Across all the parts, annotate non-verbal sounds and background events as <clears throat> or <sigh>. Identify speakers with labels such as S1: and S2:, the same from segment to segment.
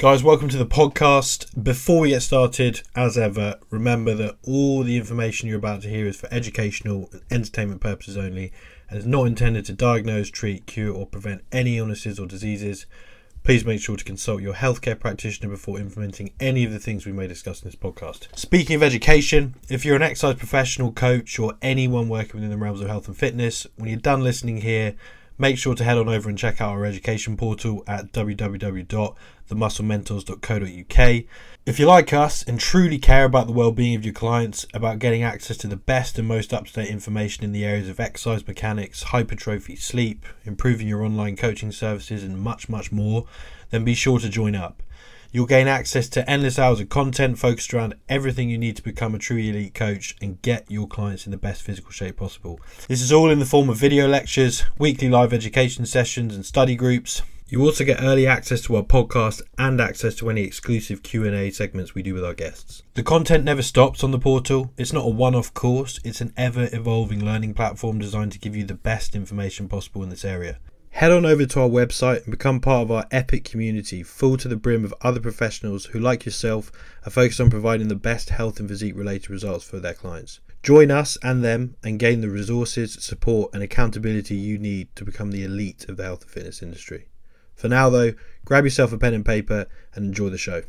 S1: Guys, welcome to the podcast. Before we get started, as ever, remember that all the information you're about to hear is for educational and entertainment purposes only and is not intended to diagnose, treat, cure, or prevent any illnesses or diseases. Please make sure to consult your healthcare practitioner before implementing any of the things we may discuss in this podcast. Speaking of education, if you're an exercise professional, coach, or anyone working within the realms of health and fitness, when you're done listening here, make sure to head on over and check out our education portal at www.themusclementors.co.uk. If you like us and truly care about the well-being of your clients, about getting access to the best and most up-to-date information in the areas of exercise mechanics, hypertrophy, sleep, improving your online coaching services and much much more, then be sure to join up. You'll gain access to endless hours of content focused around everything you need to become a true elite coach and get your clients in the best physical shape possible. This is all in the form of video lectures, weekly live education sessions and study groups. You also get early access to our podcast and access to any exclusive Q&A segments we do with our guests. The content never stops on the portal. It's not a one-off course, it's an ever-evolving learning platform designed to give you the best information possible in this area. Head on over to our website and become part of our epic community, full to the brim of other professionals who, like yourself, are focused on providing the best health and physique related results for their clients. Join us and them and gain the resources, support, and accountability you need to become the elite of the health and fitness industry. For now, though, grab yourself a pen and paper and enjoy the show.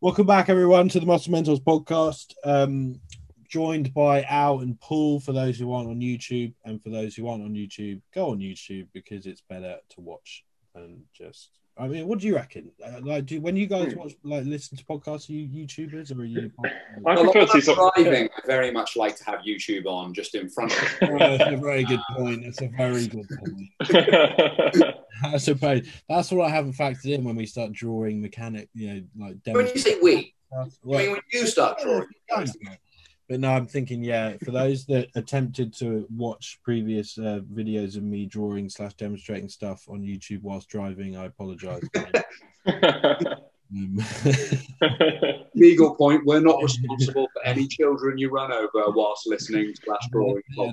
S1: Welcome back, everyone, to the Muscle Mentors podcast. Um, joined by Al and Paul for those who aren't on YouTube, and for those who aren't on YouTube, go on YouTube because it's better to watch than just. I mean, what do you reckon? Uh, like, do when you guys watch, like, listen to podcasts, are you YouTubers or are you? <laughs>
S2: I
S3: Well,
S2: prefer
S3: when
S2: to
S3: I'm
S2: see
S3: driving, I very much like to have YouTube on just in front of <laughs> me.
S1: Oh, that's a very good point. That's a very good point. <laughs> I suppose that's what I haven't factored in when we start drawing mechanic, you know, like.
S3: When you say we, I mean when you start drawing.
S1: Kind of. But no, I'm thinking, yeah, for those that attempted to watch previous uh, videos of me drawing slash demonstrating stuff on YouTube whilst driving, I apologize. <laughs> Um, <laughs>
S3: Legal point: We're not responsible for any children you run over whilst listening slash drawing.
S1: Yeah.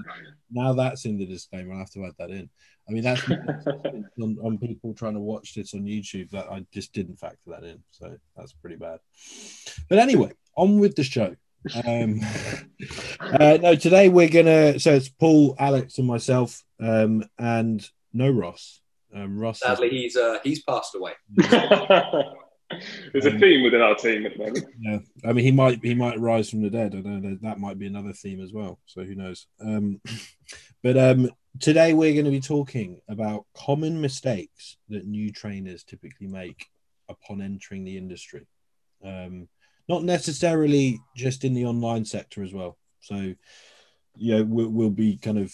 S1: now that's in the disclaimer. I have to add that in. I mean, that's <laughs> on, on people trying to watch this on YouTube that I just didn't factor that in. So that's pretty bad. But anyway, on with the show. Um, <laughs> uh, no, today we're gonna. So it's Paul, Alex, and myself, um, and no Ross. Um, Ross. is-
S3: Sadly, he's uh, he's passed away.
S2: There's a theme within our team at the moment.
S1: Yeah, I mean, he might he might rise from the dead. I don't know. That might be another theme as well. So who knows? Um, <laughs> but um, today we're going to be talking about common mistakes that new trainers typically make upon entering the industry. Um, not necessarily just in the online sector as well. So, know, we'll, we'll be kind of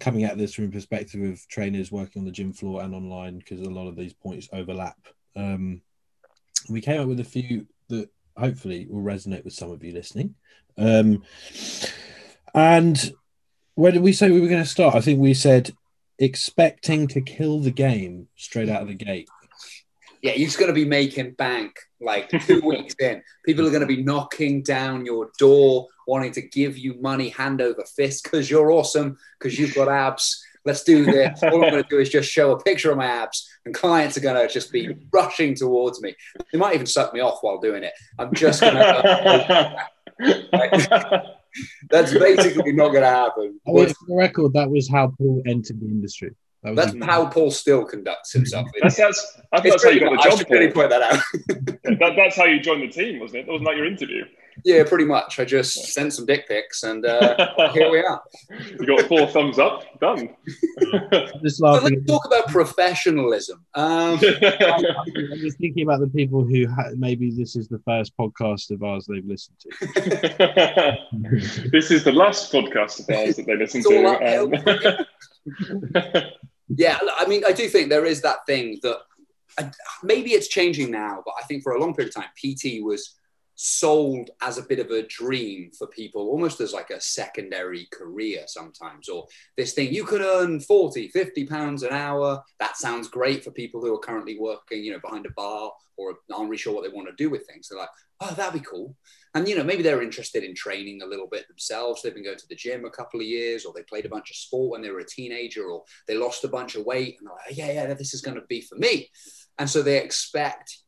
S1: coming at this from a perspective of trainers working on the gym floor and online because a lot of these points overlap. Um, we came up with a few that hopefully will resonate with some of you listening. Um, and where did we say we were going to start? I think we said expecting to kill the game straight out of the gate.
S3: Yeah, you're just going to be making bank like two <laughs> weeks in. People are going to be knocking down your door, wanting to give you money hand over fist because you're awesome, because you've got abs. Let's do this. <laughs> All I'm going to do is just show a picture of my abs, and clients are going to just be rushing towards me. They might even suck me off while doing it. I'm just going to. <laughs> That's basically not going to happen.
S1: I mean, for the record, that was how Paul entered the industry. That was
S3: That's
S1: his-
S3: how Paul still conducts himself. <laughs>
S2: That's, that's, I think that's how you got the
S3: much- I
S2: job.
S3: should really point that out. <laughs>
S2: That, that's how you joined the team, wasn't it? That wasn't like your interview.
S3: yeah, pretty much. I just sent some dick pics, and uh, <laughs> here we are.
S2: you got four thumbs up. Done.
S1: just
S3: So
S1: laughing.
S3: let's talk about professionalism. Um,
S1: I'm just thinking about the people who ha- maybe this is the first podcast of ours they've listened to.
S2: this is the last podcast of ours that they listen
S3: It's all
S2: to. Um,
S3: yeah, I mean, I do think there is that thing that uh, maybe it's changing now, but I think for a long period of time, PT was sold as a bit of a dream for people, almost as like a secondary career sometimes, or this thing you could earn 40, 50 pounds an hour. That sounds great for people who are currently working, you know, behind a bar or aren't really sure what they want to do with things. They're like, oh, that'd be cool. And, you know, maybe they're interested in training a little bit themselves. They've been going to the gym a couple of years, or they played a bunch of sport when they were a teenager, or they lost a bunch of weight. And they're like, yeah, yeah, this is going to be for me. And so they expect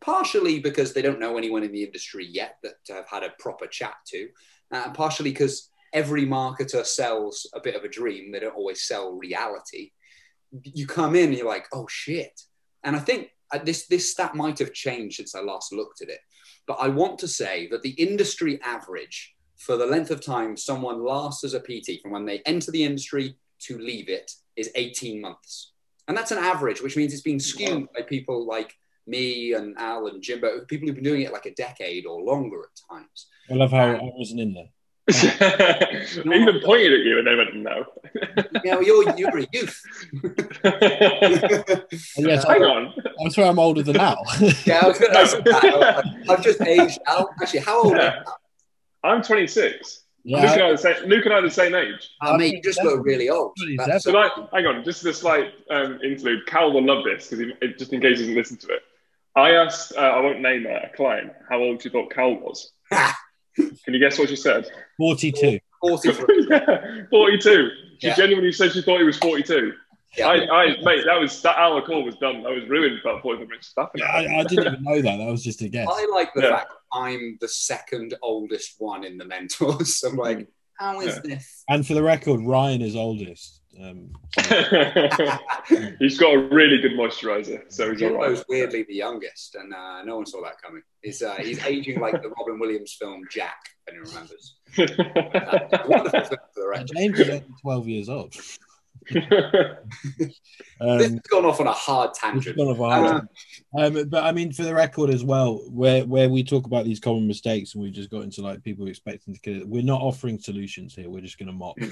S3: partially because they don't know anyone in the industry yet that have had a proper chat to, uh, and partially because every marketer sells a bit of a dream. They don't always sell reality. You come in and you're like, oh shit. And I think this, this stat might have changed since I last looked at it. But I want to say that the industry average for the length of time someone lasts as a PT from when they enter the industry to leave it is 18 months. And that's an average, which means it's being skewed by people like me and Al and Jimbo, people who've been doing it like a decade or longer at times.
S1: I love how I wasn't in there. <laughs>
S2: they even pointed at you and they went, no. <laughs>
S3: yeah, you're, you're a youth. <laughs>
S1: yes,
S2: Hang on.
S1: I'm sorry I'm older than Al.
S3: yeah, I was going to say that. I've just aged Al. Actually, how old
S2: Yeah.
S3: are you?
S2: I'm 26.
S1: Yeah,
S2: Luke, and I are the same, Luke and I are the same age.
S3: I mean, you just look really old.
S2: So, like, hang on, just a slight um, interlude. Cal will love this because just in case he doesn't listen to it. I asked, uh, I won't name her, a client, how old she thought Cal was. Can you guess what she said?
S1: 42.
S3: 43. <laughs>
S2: 42. She
S3: Yeah.
S2: genuinely said she thought he was 42.
S3: Yeah.
S2: I, I, mate, that was that hour call was done. I was ruined for about 45 minutes.
S1: Yeah. I, I didn't even know that. That was just a guess.
S3: I like the
S2: Yeah.
S3: fact I'm the second oldest one in the mentors. <laughs> I'm like, how is
S2: Yeah.
S3: this?
S1: And for the record, Ryan is oldest. Um, <laughs>
S2: he's got a really good moisturizer, so he's all
S3: Jimbo's
S2: right.
S3: weirdly the youngest, and uh, no one saw that coming. He's, uh, he's aging like the Robin Williams film Jack, if anyone remembers. <laughs> Uh, wonderful film for the record.
S1: James is only 12 years old.
S3: This
S1: Um,
S3: has gone off on a hard tangent.
S1: off our heart. um, but I mean, for the record as well, where where we talk about these common mistakes and we just got into like people expecting to get it, we're not offering solutions here. We're just going to mock. <laughs>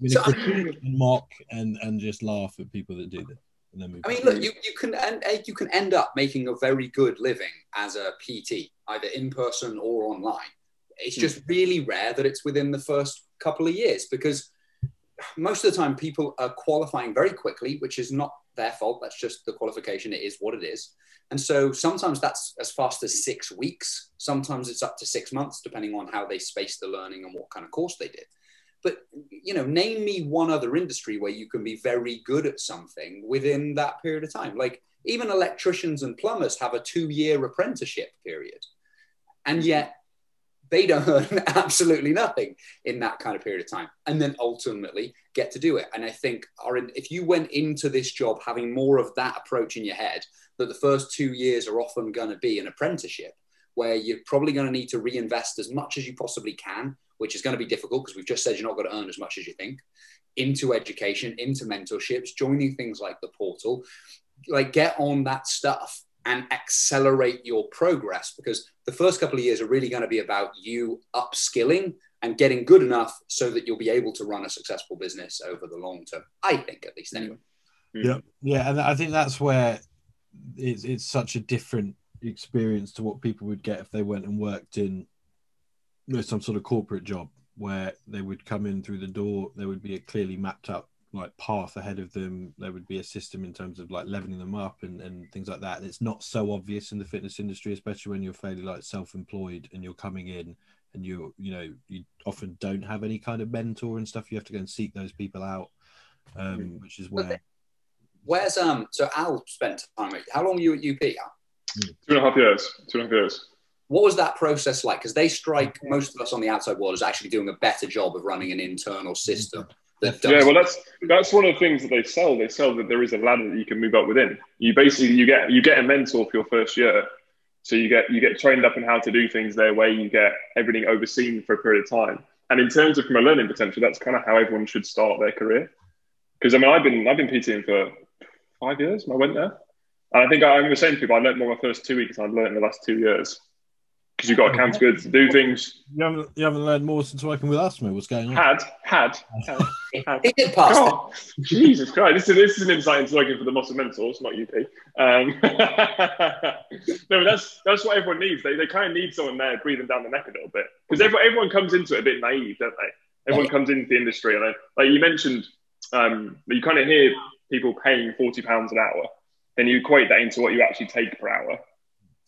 S1: We're
S3: So-
S1: going to critique and mock and and just laugh at people that do this. And then move
S3: I mean, look, you, you can end, you can end up making a very good living as a PT, either in person or online. It's just really rare that it's within the first couple of years because most of the time people are qualifying very quickly, which is not their fault. That's just the qualification. It is what it is. And so sometimes that's as fast as six weeks. Sometimes it's up to six months, depending on how they space the learning and what kind of course they did. But you know, name me one other industry where you can be very good at something within that period of time. Like even electricians and plumbers have a two-year apprenticeship period, and yet they don't <laughs> earn absolutely nothing in that kind of period of time, and then ultimately get to do it. And I think, Aaron, if you went into this job having more of that approach in your head, that the first two years are often going to be an apprenticeship, where you're probably going to need to reinvest as much as you possibly can which is going to be difficult because we've just said you're not going to earn as much as you think, into education, into mentorships, joining things like the portal. Like, get on that stuff and accelerate your progress because the first couple of years are really going to be about you upskilling and getting good enough so that you'll be able to run a successful business over the long term. I think, at least, anyway. Mm-hmm.
S1: Yeah, yeah, and I think that's where it's it's such a different experience to what people would get if they went and worked in you know, some sort of corporate job where they would come in through the door. There would be a clearly mapped out like path ahead of them. There would be a system in terms of like leveling them up and, and things like that. It's not so obvious in the fitness industry, especially when you're fairly like self-employed and you're coming in and you're you know you often don't have any kind of mentor and stuff. You have to go and seek those people out, um, which is where.
S3: Where's um? So Al spent time. At, how long were you at UP? Al?
S2: Two and a half years. Two and a half years.
S3: What was that process like? Because they strike most of us on the outside world as actually doing a better job of running an internal system.
S2: Yeah, well, that's that's one of the things that they sell. They sell that there is a ladder that you can move up within. You basically you get you get a mentor for your first year, so you get you get trained up in how to do things their way. You get everything overseen for a period of time. And in terms of from a learning potential, that's kind of how everyone should start their career. Because I mean, I've been I've been PTing for five years. when I went there, and I think I, I'm the same people. I learned more my first two weeks. than I've learned in the last two years. Because you've got accounts good to do things.
S1: You haven't you haven't learned more since working with us, mate. What's going on?
S2: Had, had, had. <laughs> had.
S3: He did pass that.
S2: Jesus Christ! This is this is an insight into working for the Muscle Mentors, not UP. Um, <laughs> no, that's that's what everyone needs. They, they kind of need someone there breathing down the neck a little bit because everyone, everyone comes into it a bit naive, don't they? Everyone comes into the industry and they, like you mentioned, um, you kind of hear people paying forty pounds an hour, then you equate that into what you actually take per hour.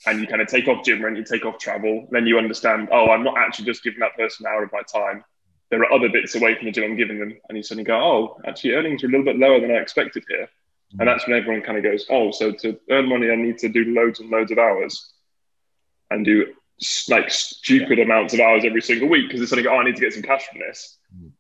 S2: And you kind of take off gym rent, you take off travel, then you understand, oh, I'm not actually just giving that person an hour of my time there are other bits away from the gym I'm giving them, and you suddenly go, oh, actually earnings are a little bit lower than I expected here, and that's when everyone kind of goes, oh, so to earn money I need to do loads and loads of hours, and do like stupid amounts of hours every single week because it's suddenly, oh, I need to get some cash from this, mm.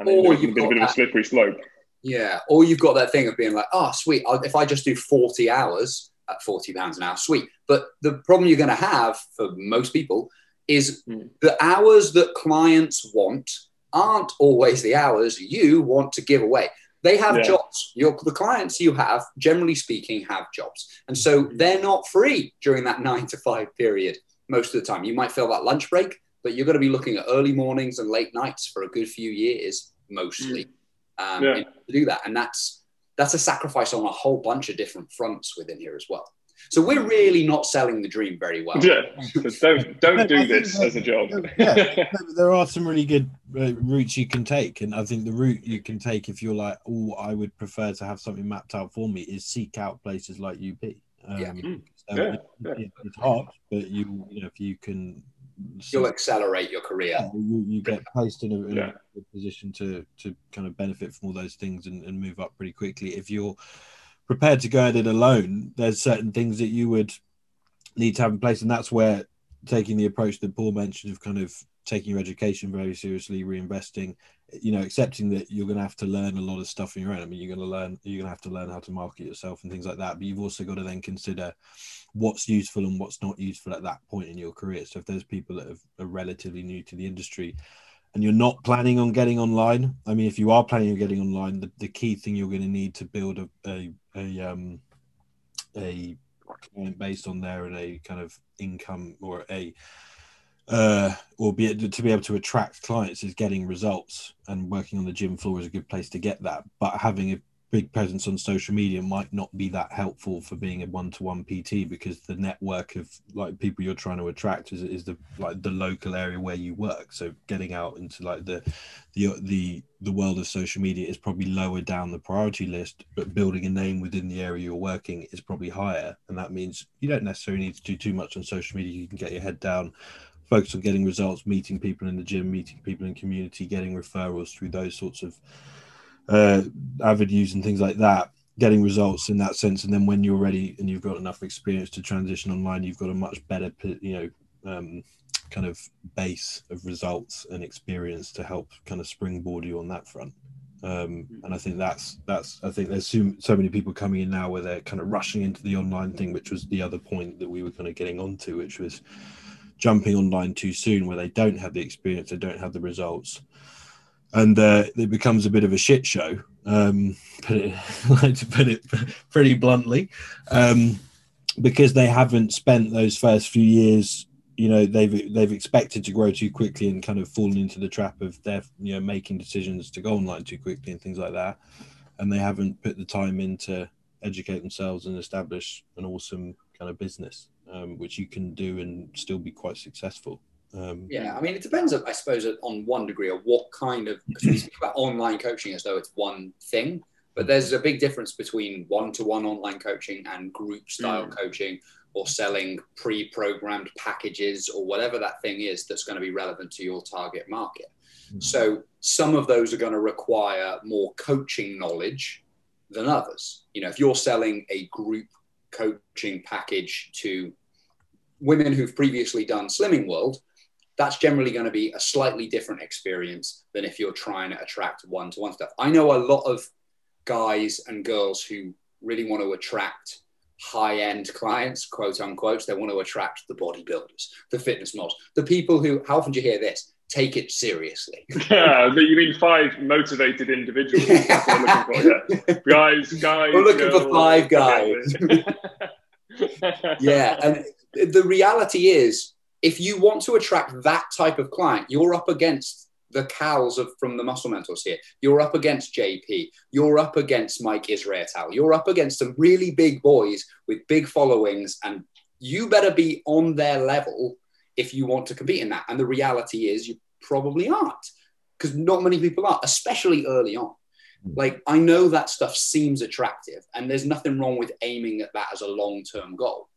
S2: and then
S3: Or
S2: a
S3: you've
S2: bit, a bit of a slippery slope.
S3: Yeah. Or you've got that thing of being like, oh, sweet. If I just do 40 hours at 40 pounds an hour, sweet. But the problem you're going to have for most people is
S2: Mm.
S3: the hours that clients want aren't always the hours you want to give away. They have
S2: Yeah.
S3: jobs. Your, the clients you have, generally speaking, have jobs. And so
S2: Mm.
S3: they're not free during that nine to five period most of the time. You might feel that lunch break, but you're going to be looking at early mornings and late nights for a good few years, mostly um,
S2: Yeah.
S3: to do that. And that's that's a sacrifice on a whole bunch of different fronts within here as well. So we're really not selling the dream very well.
S2: Yeah, don't don't
S1: I
S2: do
S1: think
S2: this
S1: that-
S2: as a job.
S1: Yeah. there are some really good uh, routes you can take, and I think the route you can take if you're like, oh, I would prefer to have something mapped out for me, is seek out places like UP. Um,
S3: Yeah.
S2: Mm.
S1: so
S2: Yeah,
S1: it-
S2: yeah.
S1: it- it's hard, but you, you know, if you can,
S3: You'll accelerate your career.
S1: yeah, you, you get placed in, a, in
S2: Yeah.
S1: a position to to kind of benefit from all those things and, and move up pretty quickly. If you're prepared to go at it alone, there's certain things that you would need to have in place, and that's where taking the approach that Paul mentioned of kind of taking your education very seriously, reinvesting, you know, accepting that you're going to have to learn a lot of stuff on your own. I mean, you're going to learn, you're going to have to learn how to market yourself and things like that. But you've also got to then consider what's useful and what's not useful at that point in your career. So if there's people that are relatively new to the industry and you're not planning on getting online, I mean, if you are planning on getting online, the, the key thing you're going to need to build a, a, a, um, a client base on there and a kind of income or a, uh, or be to be able to attract clients is getting results and working on the gym floor is a good place to get that. But having a big presence on social media might not be that helpful for being a one-to-one PT because the network of like people you're trying to attract is, is the like the local area where you work. So getting out into like the the the the world of social media is probably lower down the priority list, but building a name within the area you're working is probably higher. And that means you don't necessarily need to do too much on social media. You can get your head down, focus on getting results, meeting people in the gym, meeting people in community, getting referrals through those sorts of uh, avenues and things like that, getting results in that sense. And then when you're ready and you've got enough experience to transition online, you've got a much better, you know, um, kind of base of results and experience to help kind of springboard you on that front. Um, and I think that's that's I think there's so, so many people coming in now where they're kind of rushing into the online thing, which was the other point that we were kind of getting onto, which was jumping online too soon, where they don't have the experience, they don't have the results, and uh, it becomes a bit of a shit show. Um, <laughs> put it, like to put it pretty bluntly, um, because they haven't spent those first few years. You know, they've they've expected to grow too quickly and kind of fallen into the trap of their you know making decisions to go online too quickly and things like that, and they haven't put the time in to educate themselves and establish an awesome kind of business, um, which you can do and still be quite successful. Um,
S3: Yeah, I mean, it depends, I suppose, on one degree of what kind of, because we speak about online coaching as though it's one thing, but there's a big difference between one to one online coaching and group style coaching or selling pre programmed packages or whatever that thing is that's going to be relevant to your target market.
S1: Mhm.
S3: So some of those are going to require more coaching knowledge than others. You know, if you're selling a group coaching package to women who've previously done Slimming World, that's generally going to be a slightly different experience than if you're trying to attract one to one stuff. I know a lot of guys and girls who really want to attract high end clients, quote unquote. They want to attract the bodybuilders, the fitness models, the people who, how often do you hear this? Take it seriously. <laughs>
S2: Yeah, but you mean five motivated individuals? That's what we're looking for, yeah. <laughs> Guys, guys.
S3: We're looking for five guys. <laughs> yeah. And the reality is, if you want to attract that type of client, you're up against the cows of from the muscle mentors here. You're up against JP. You're up against Mike Israetel. You're up against some really big boys with big followings, and you better be on their level if you want to compete in that. And the reality is, you probably aren't because not many people are, especially early on. Hmm. Like, I know that stuff seems attractive, and there's nothing wrong with aiming at that as a long term goal.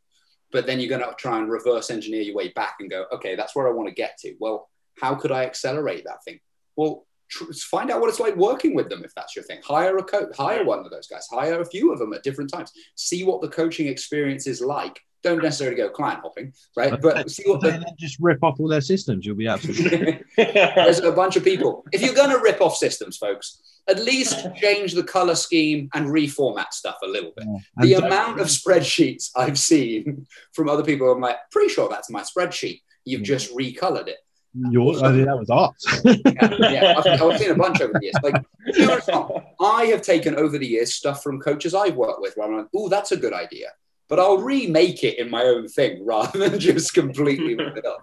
S3: But then you're going to try and reverse engineer your way back and go, okay, that's where I want to get to. Well, how could I accelerate that thing? Well, tr- find out what it's like working with them if that's your thing. Hire a coach, hire one of those guys, hire a few of them at different times. See what the coaching experience is like. Don't necessarily go client hopping, right? But see what the
S1: just rip off all their systems. You'll be absolutely. <laughs> <laughs>
S3: There's a bunch of people. If you're going to rip off systems, folks, at least <laughs> change the color scheme and reformat stuff a little bit. The amount of spreadsheets I've seen from other people, I'm like, pretty sure that's my spreadsheet. You've just recolored it.
S1: Yours, I think that was art.
S3: Yeah, yeah. I've, I've seen a bunch over the years. Like, you know. I have taken over the years stuff from coaches I've worked with where I'm like, oh, that's a good idea. But I'll remake it in my own thing <laughs> rather than just completely rip it up.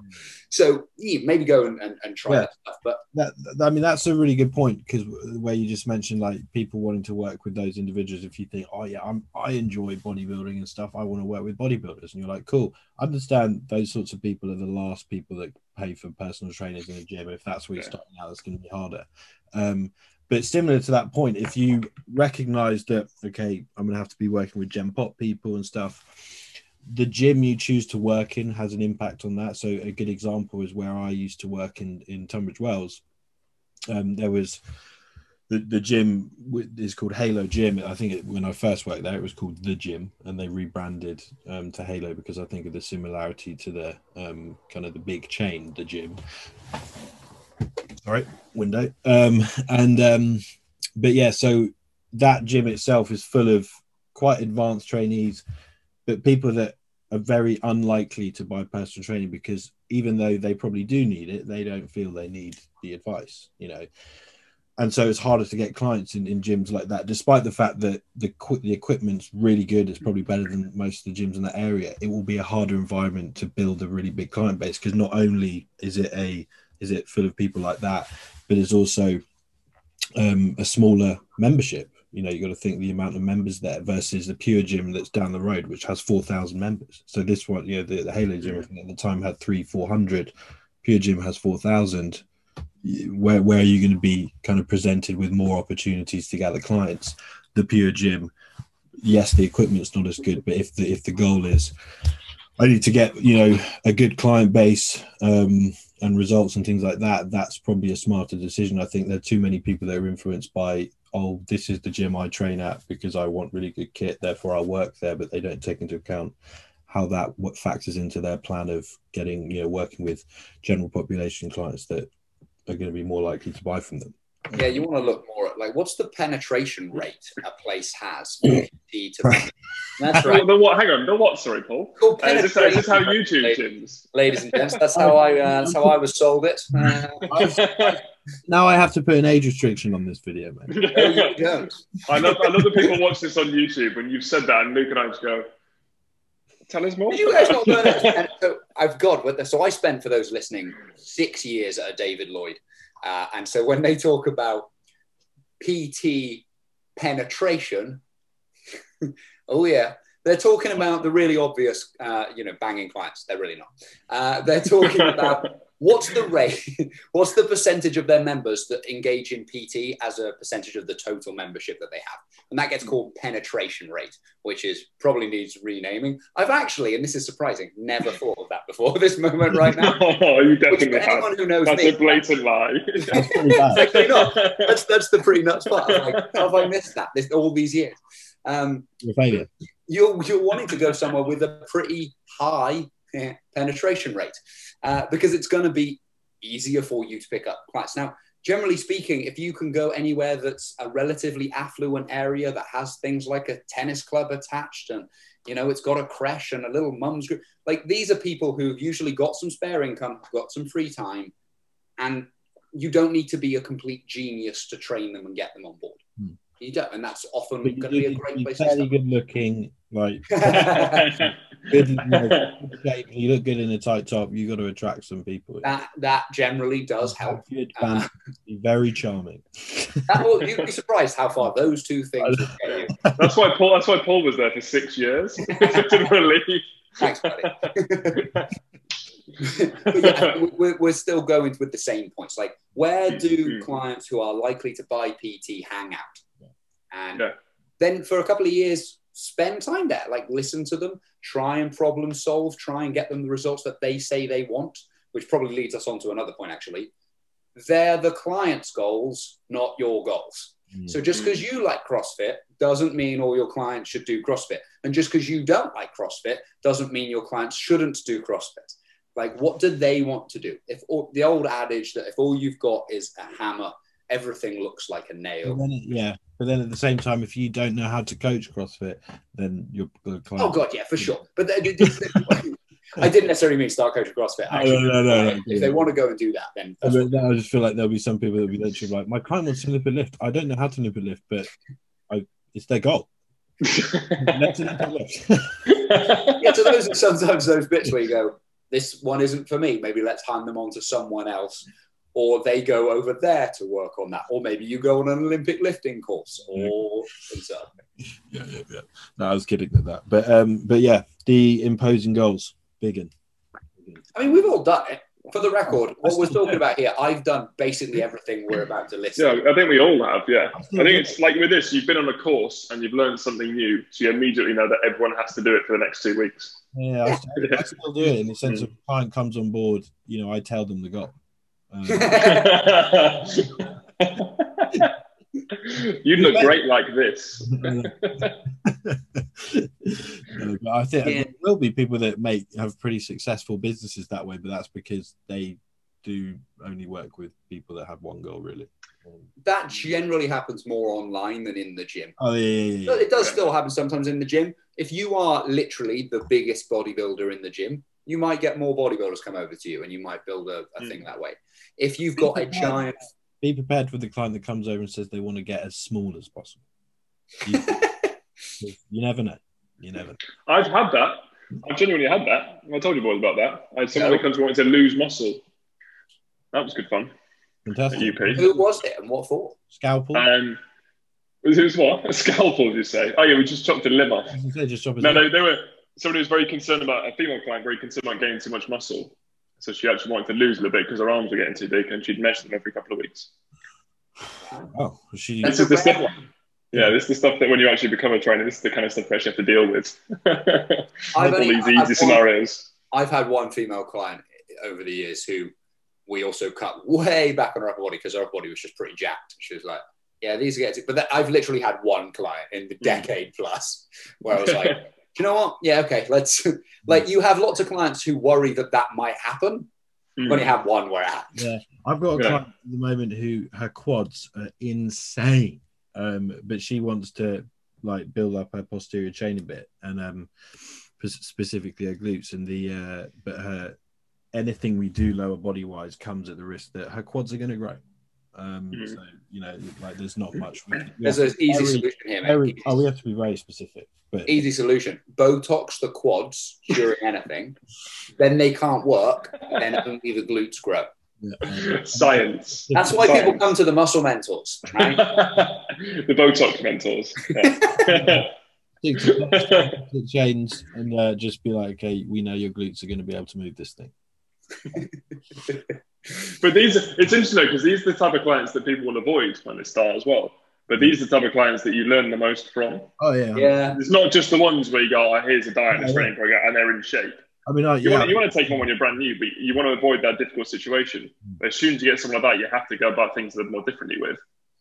S3: So yeah, maybe go and, and, and try
S1: Yeah.
S3: that stuff. But
S1: that, I mean, that's a really good point because where you just mentioned like people wanting to work with those individuals. If you think, oh yeah, I'm, I enjoy bodybuilding and stuff, I want to work with bodybuilders, and you're like, cool. I understand those sorts of people are the last people that pay for personal trainers in a gym. If that's where you're starting out, that's going to be harder. Um, but similar to that point, if you recognize that, okay, I'm going to have to be working with Gen Pop people and stuff, the gym you choose to work in has an impact on that. So a good example is where I used to work in in Tunbridge Wells. Um, there was the, the gym is called Halo Gym. I think it, when I first worked there, it was called the Gym, and they rebranded um, to Halo because I think of the similarity to the um, kind of the big chain, the gym. Sorry, window. Um, and um, but yeah, so that gym itself is full of quite advanced trainees, but people that are very unlikely to buy personal training because even though they probably do need it, they don't feel they need the advice, you know. And so it's harder to get clients in, in gyms like that, despite the fact that the the equipment's really good. It's probably better than most of the gyms in that area. It will be a harder environment to build a really big client base because not only is it a is it full of people like that, but it's also um, a smaller membership. You know, you've got to think the amount of members there versus the pure gym that's down the road, which has four thousand members. So this one, you know, the, the Halo gym at the time had three, four hundred. Pure gym has four thousand. Where where are you going to be kind of presented with more opportunities to gather clients? The pure gym, yes, the equipment's not as good, but if the if the goal is I need to get you know a good client base um, and results and things like that. That's probably a smarter decision. I think there are too many people that are influenced by oh, this is the gym I train at because I want really good kit, therefore I'll work there, but they don't take into account how that what factors into their plan of getting you know working with general population clients that are going to be more likely to buy from them.
S3: Yeah, you want to look more at like what's the penetration rate a place has <laughs> for to
S1: Right.
S3: That's right.
S2: the what? Hang on. The what? Sorry, Paul.
S3: Cool
S2: Uh, is, this, is this how
S3: penetration
S2: YouTube
S3: rate,
S2: gyms?
S3: ladies and gents. That's <laughs> how I uh, that's how I was sold it. <laughs> Uh,
S1: Now I have to put an age restriction on this video, man.
S3: no.
S2: I love, I love that people watch this on YouTube and you've said that, and Luke and I just go, "Tell us more."
S3: Did you guys not learn it? So I've got what the- so I spent for those listening six years at a David Lloyd, uh, and so when they talk about PT penetration, <laughs> oh yeah, they're talking about the really obvious, uh, you know, banging clients. They're really not. Uh, they're talking <laughs> about what's the rate, <laughs> what's the percentage of their members that engage in PT as a percentage of the total membership that they have, and that gets called penetration rate, which is probably needs renaming. I've actually, and this is surprising, never <laughs> thought of that before <laughs> this moment right now.
S2: oh, you
S3: Which for
S2: have.
S3: anyone who knows
S2: That's
S3: me,
S2: a blatant lie.
S1: That's pretty bad.
S3: not. That's that's the pretty nuts part. I'm like, how have I missed that this, all these years? Um,
S1: You're
S3: you're you're wanting to go somewhere with a pretty high penetration rate uh, because it's going to be easier for you to pick up clients. Now, generally speaking, if you can go anywhere that's a relatively affluent area that has things like a tennis club attached and you know it's got a creche and a little mum's group, like these are people who've usually got some spare income, got some free time, and you don't need to be a complete genius to train them and get them on board.
S1: Hmm.
S3: You don't, and that's often going to be a great place
S1: fairly
S3: start.
S1: good looking, like
S3: yeah, <laughs> <laughs>
S1: good, you, <laughs> know, shape, you look good in a tight top. You got to attract some people.
S3: That that generally does help.
S1: Good
S3: Uh,
S1: very charming.
S3: That will, you'd be surprised how far those two things <laughs> will get you.
S2: That's why Paul. That's why Paul was there for six years. <laughs> Didn't leave.
S3: Thanks, buddy. yeah, we're, we're still going with the same points. Like, where do
S2: Mm.
S3: clients who are likely to buy PT hang out? And
S2: Yeah.
S3: then for a couple of years, spend time there. Like, listen to them, try and problem solve, try and get them the results that they say they want, which probably leads us on to another point, actually. They're the client's goals, not your goals.
S1: Mm.
S3: So just because you like CrossFit doesn't mean all your clients should do CrossFit. And just because you don't like CrossFit doesn't mean your clients shouldn't do CrossFit. Like, what do they want to do? If all, the old adage that if all you've got is a hammer, everything looks like a nail.
S1: then, yeah, but then at the same time, if you don't know how to coach CrossFit, then you're the client.
S3: Oh god, yeah, for sure. But then- <laughs> I didn't necessarily mean start coaching CrossFit.
S1: No,
S3: Actually,
S1: no, no, no,
S3: if they want to go and do that, then
S1: But then I just feel like there'll be some people that'll be literally like, my client wants to nip a lift. I don't know how to nip a lift, but I, it's their goal. <laughs> Let's a lift. <laughs>
S3: yeah, to those are sometimes those bits where you go, this one isn't for me. Maybe let's hand them on to someone else, or they go over there to work on that, or maybe you go on an Olympic lifting course, or exactly.
S1: yeah, yeah, yeah. No, I was kidding with that, but um, but yeah, the imposing goals, big one.
S3: I mean, we've all done it. For the record, what we're talking about here, I've done basically everything we're about to list.
S2: Yeah, I think we all have. Yeah, I think it's like with this. You've been on a course and you've learned something new, so you immediately know that everyone has to do it for the next two weeks.
S1: Yeah, I, still, I still do it in the sense of client comes on board, you know, I tell them the goal. <laughs> Um,
S2: you look great like this. <laughs>
S1: No, I think
S3: Yeah.
S1: there will be people that make have pretty successful businesses that way, but that's because they do only work with people that have one goal, really.
S3: That generally happens more online than in the gym.
S1: Oh yeah, yeah, yeah. Yeah.
S3: it does still happen sometimes in the gym. If you are literally the biggest bodybuilder in the gym, you might get more bodybuilders come over to you and you might build a, a
S2: Mm.
S3: thing that way. If you've got a giant
S1: Be prepared for the client that comes over and says they want to get as small as possible. <laughs> You, you never know. You never. Know.
S2: I've had that. I've genuinely had that. I told you boys about that. I had someone that comes wanting to lose muscle. That was good fun
S1: Fantastic.
S2: UP.
S3: who was it and what for?
S1: Scalpel.
S2: Um, was it was what? A <laughs> scalpel, you say? Oh, yeah, we just chopped a limb off.
S1: As just chop his
S2: No, no, they were somebody was very concerned about a female client, very concerned about gaining too much muscle. So she actually wanted to lose a little bit because her arms were getting too big, and she'd measure them every couple of weeks.
S1: Oh, she.
S2: This is the
S3: rare
S2: stuff.
S3: one.
S2: Yeah, this is the stuff that when you actually become a trainer, this is the kind of stuff you have to deal with. <laughs>
S3: I've
S2: All
S3: only-
S2: these
S3: I've had
S2: easy
S3: one-
S2: scenarios.
S3: I've had one female client over the years who we also cut way back on her upper body because her upper body was just pretty jacked. She was like, "Yeah, these are getting." But that, I've literally had one client in the hmm. decade plus where I was like, "Do you know what? Yeah, okay, let's." <laughs> like, you have lots of clients who worry that that might happen.
S2: Mm.
S3: When you have one where it happens.
S1: Yeah, I've got a
S2: Yeah.
S1: client at the moment who her quads are insane, um, but she wants to like build up her posterior chain a bit, and um, specifically her glutes. And the uh, but her anything we do lower body wise comes at the risk that her quads are going to grow. Um,
S2: Mhm.
S1: So you know, like there's not much. We, we
S3: There's an easy
S1: very-
S3: solution here, mate.
S1: very-
S3: Easy,
S1: oh, we have to be very specific, but
S3: easy solution. Botox the quads during <laughs> anything, then they can't work, and then only the glutes grow.
S1: yeah, <laughs>
S2: Science.
S3: That's why
S2: Science.
S3: people come to the muscle mentors, right? <laughs>
S2: the Botox mentors. Yeah.
S1: to stick chains and uh, just be like, okay, we know your glutes are going to be able to move this thing. <laughs>
S2: but these, it's interesting because these are the type of clients that people will avoid when they start as well. But these are the type of clients that you learn the most from.
S1: Oh yeah,
S3: yeah.
S2: It's not just the ones where you go, oh, here's a diet and a training program, and they're in shape.
S1: I mean, I,
S2: You,
S1: yeah,
S2: want, you want to take on when you're brand new, but you want to avoid that difficult situation. But as soon as you get someone like that, you have to go about things a little more differently with.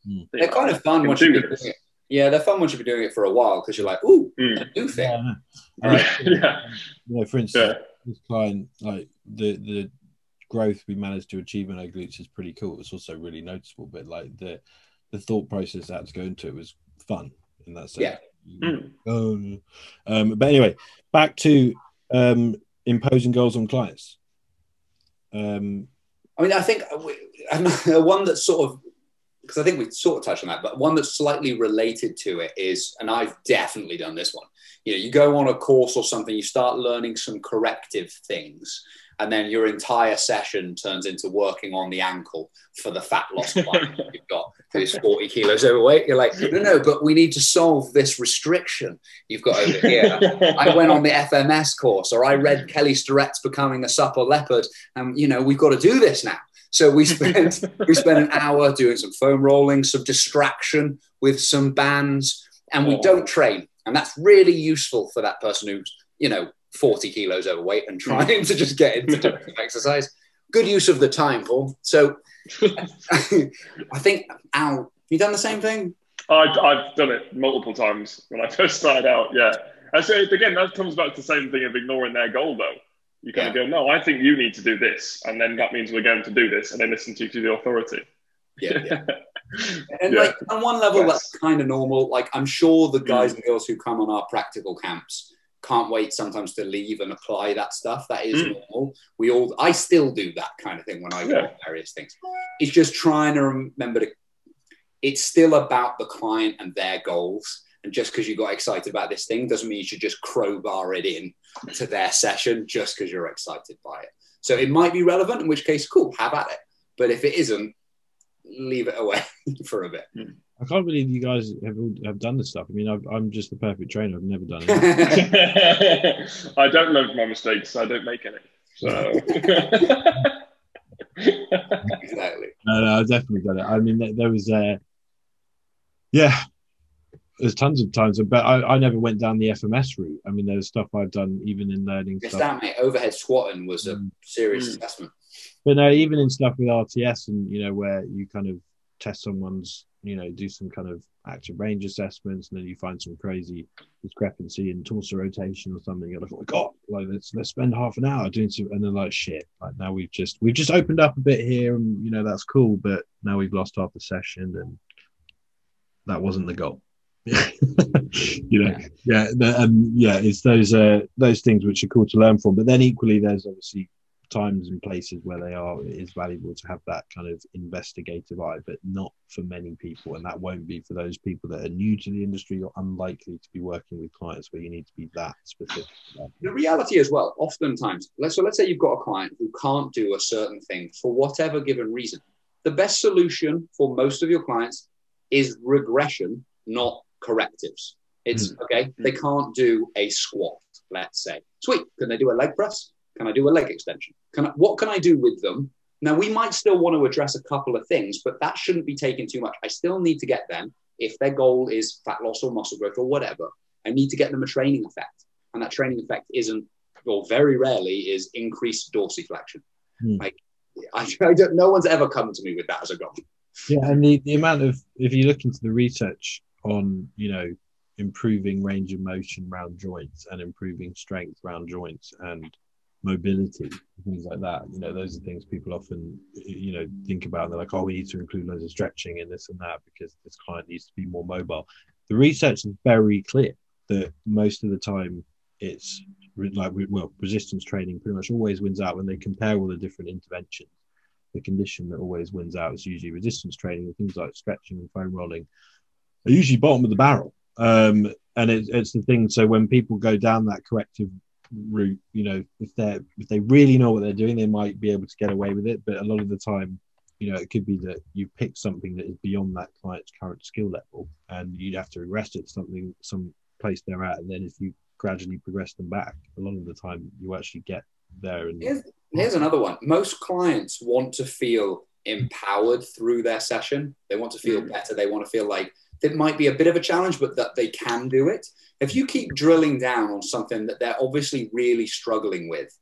S1: Mm.
S3: They're kind of fun
S2: Can
S3: once you've been
S2: this.
S3: doing it. Yeah, they're fun once you've been doing it for a while because you're like, ooh,
S2: Mm.
S3: a new thing.
S1: yeah, I know. <laughs> Uh,
S2: yeah.
S1: you know, for instance,
S2: Yeah.
S1: this client, like the the growth we managed to achieve in our glutes is pretty cool. It's also really noticeable, but like the the thought process that had to it was fun in that sense.
S3: Yeah.
S2: Mm.
S1: Um, um, but anyway, back to um, imposing goals on clients. Um,
S3: I mean, I think uh, we- <laughs> one that sort of because I think we sort of touched on that, but one that's slightly related to it is, and I've definitely done this one. You know, you go on a course or something, you start learning some corrective things, and then your entire session turns into working on the ankle for the fat loss <laughs> client you've got who's 40 kilos overweight. You're like, no, no, but we need to solve this restriction you've got over here. <laughs> I went on the FMS course, or I read Kelly Starrett's Becoming a Supple Leopard, and you know, we've got to do this now. So we spent we spent an hour doing some foam rolling, some distraction with some bands, and we don't train. And that's really useful for that person who's, you know, 40 kilos overweight and trying <laughs> to just get into doing <laughs> exercise. Good use of the time, Paul. So <laughs> I think, Al, you done the same thing?
S2: I've, I've done it multiple times when I first started out. Yeah. And so again, that comes back to the same thing of ignoring their goal, though. You kind yeah. of go, no, I think you need to do this, and then that means we're going to do this, and they listen to, you to the authority.
S3: Yeah, yeah. and yeah. like on one level, yes. that's kind of normal. Like I'm sure the guys mm. and girls who come on our practical camps can't wait sometimes to leave and apply that stuff. That is mm. normal. We all, I still do that kind of thing when I go various things. It's just trying to remember to. It's still about the client and their goals. And just because you got excited about this thing doesn't mean you should just crowbar it in to their session just because you're excited by it. So it might be relevant, in which case, cool, have at it. But if it isn't, leave it away <laughs> for a bit.
S1: Hmm. I can't believe you guys have have done this stuff. I mean, i am just the perfect trainer. I've never done it. <laughs>
S2: I don't learn my mistakes. I don't make any. So. <laughs>
S3: exactly.
S1: No, no, I've definitely done it. I mean, there, there was, uh, yeah, there's tons of times, but I, I never went down the FMS route. I mean, there's stuff I've done even in learning.
S3: Yes, stuff. mate. Overhead squatting was a mm. serious mm. assessment.
S1: But no, even in stuff with RTS and you know where you kind of test someone's, you know, do some kind of active range assessments, and then you find some crazy discrepancy in torso rotation or something. You're like, oh my god, like let's let's spend half an hour doing some, and then like shit, like now we've just we've just opened up a bit here, and you know that's cool, but now we've lost half the session, and that wasn't the goal. <laughs> you know, yeah, yeah, um, yeah, it's those uh, those things which are cool to learn from. But then equally, there's obviously times and places where they are it is valuable to have that kind of investigative eye, but not for many people, and that won't be for those people that are new to the industry or unlikely to be working with clients where you need to be that specific.
S3: The reality as well, oftentimes, let's so let's say you've got a client who can't do a certain thing for whatever given reason. The best solution for most of your clients is regression, not correctives. It's mm. okay, they can't do a squat, let's say. Sweet. Can they do a leg press? Can I do a leg extension? Can I, what can I do with them? Now, we might still want to address a couple of things, but that shouldn't be taken too much. I still need to get them, if their goal is fat loss or muscle growth or whatever, I need to get them a training effect. And that training effect isn't, or very rarely, is increased dorsiflexion. Mm. Like, I, I don't, no one's ever come to me with that as a goal.
S1: Yeah, and the, the amount of, if you look into the research on you know improving range of motion around joints and improving strength around joints and mobility things like that you know those are things people often you know think about they're like oh we need to include loads of stretching in this and that because this client needs to be more mobile the research is very clear that most of the time it's like well resistance training pretty much always wins out when they compare all the different interventions the condition that always wins out is usually resistance training things like stretching and foam rolling are usually bottom of the barrel. Um, and it, it's the thing. So when people go down that corrective route, you know, if they're if they really know what they're doing, they might be able to get away with it. But a lot of the time, you know, it could be that you pick something that is beyond that client's current skill level, and you'd have to regress it to something some place they're at. And then if you gradually progress them back, a lot of the time you actually get there. And
S3: here's, here's another one. Most clients want to feel empowered through their session. They want to feel mm. better. They want to feel like it might be a bit of a challenge, but that they can do it. If you keep drilling down on something that they're obviously really struggling with,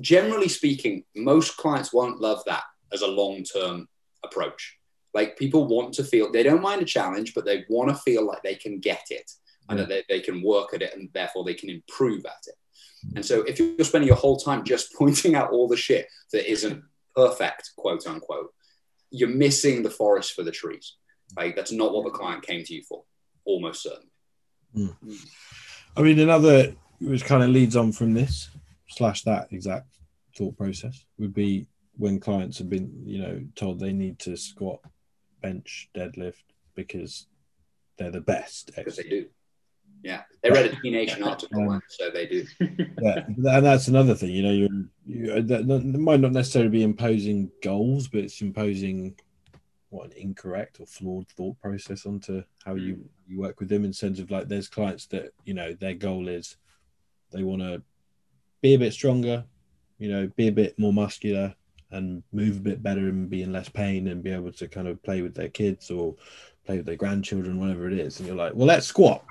S3: generally speaking, most clients won't love that as a long term approach. Like people want to feel, they don't mind a challenge, but they want to feel like they can get it and that they, they can work at it and therefore they can improve at it. And so if you're spending your whole time just <laughs> pointing out all the shit that isn't perfect, quote unquote, you're missing the forest for the trees. Like that's not what the client came to you for, almost certainly.
S1: Mm. I mean, another which kind of leads on from this slash that exact thought process would be when clients have been, you know, told they need to squat bench, deadlift because they're the best.
S3: because they do. Yeah, they read a <laughs> T Nation article, once, so they do.
S1: yeah, and that's another thing. You know, you're, you that, that might not necessarily be imposing goals, but it's imposing what an incorrect or flawed thought process onto how you hmm. you work with them in terms of like there's clients that you know their goal is they want to be a bit stronger, you know, be a bit more muscular and move a bit better and be in less pain and be able to kind of play with their kids or play with their grandchildren, whatever it is. And you're like, well, let's squat,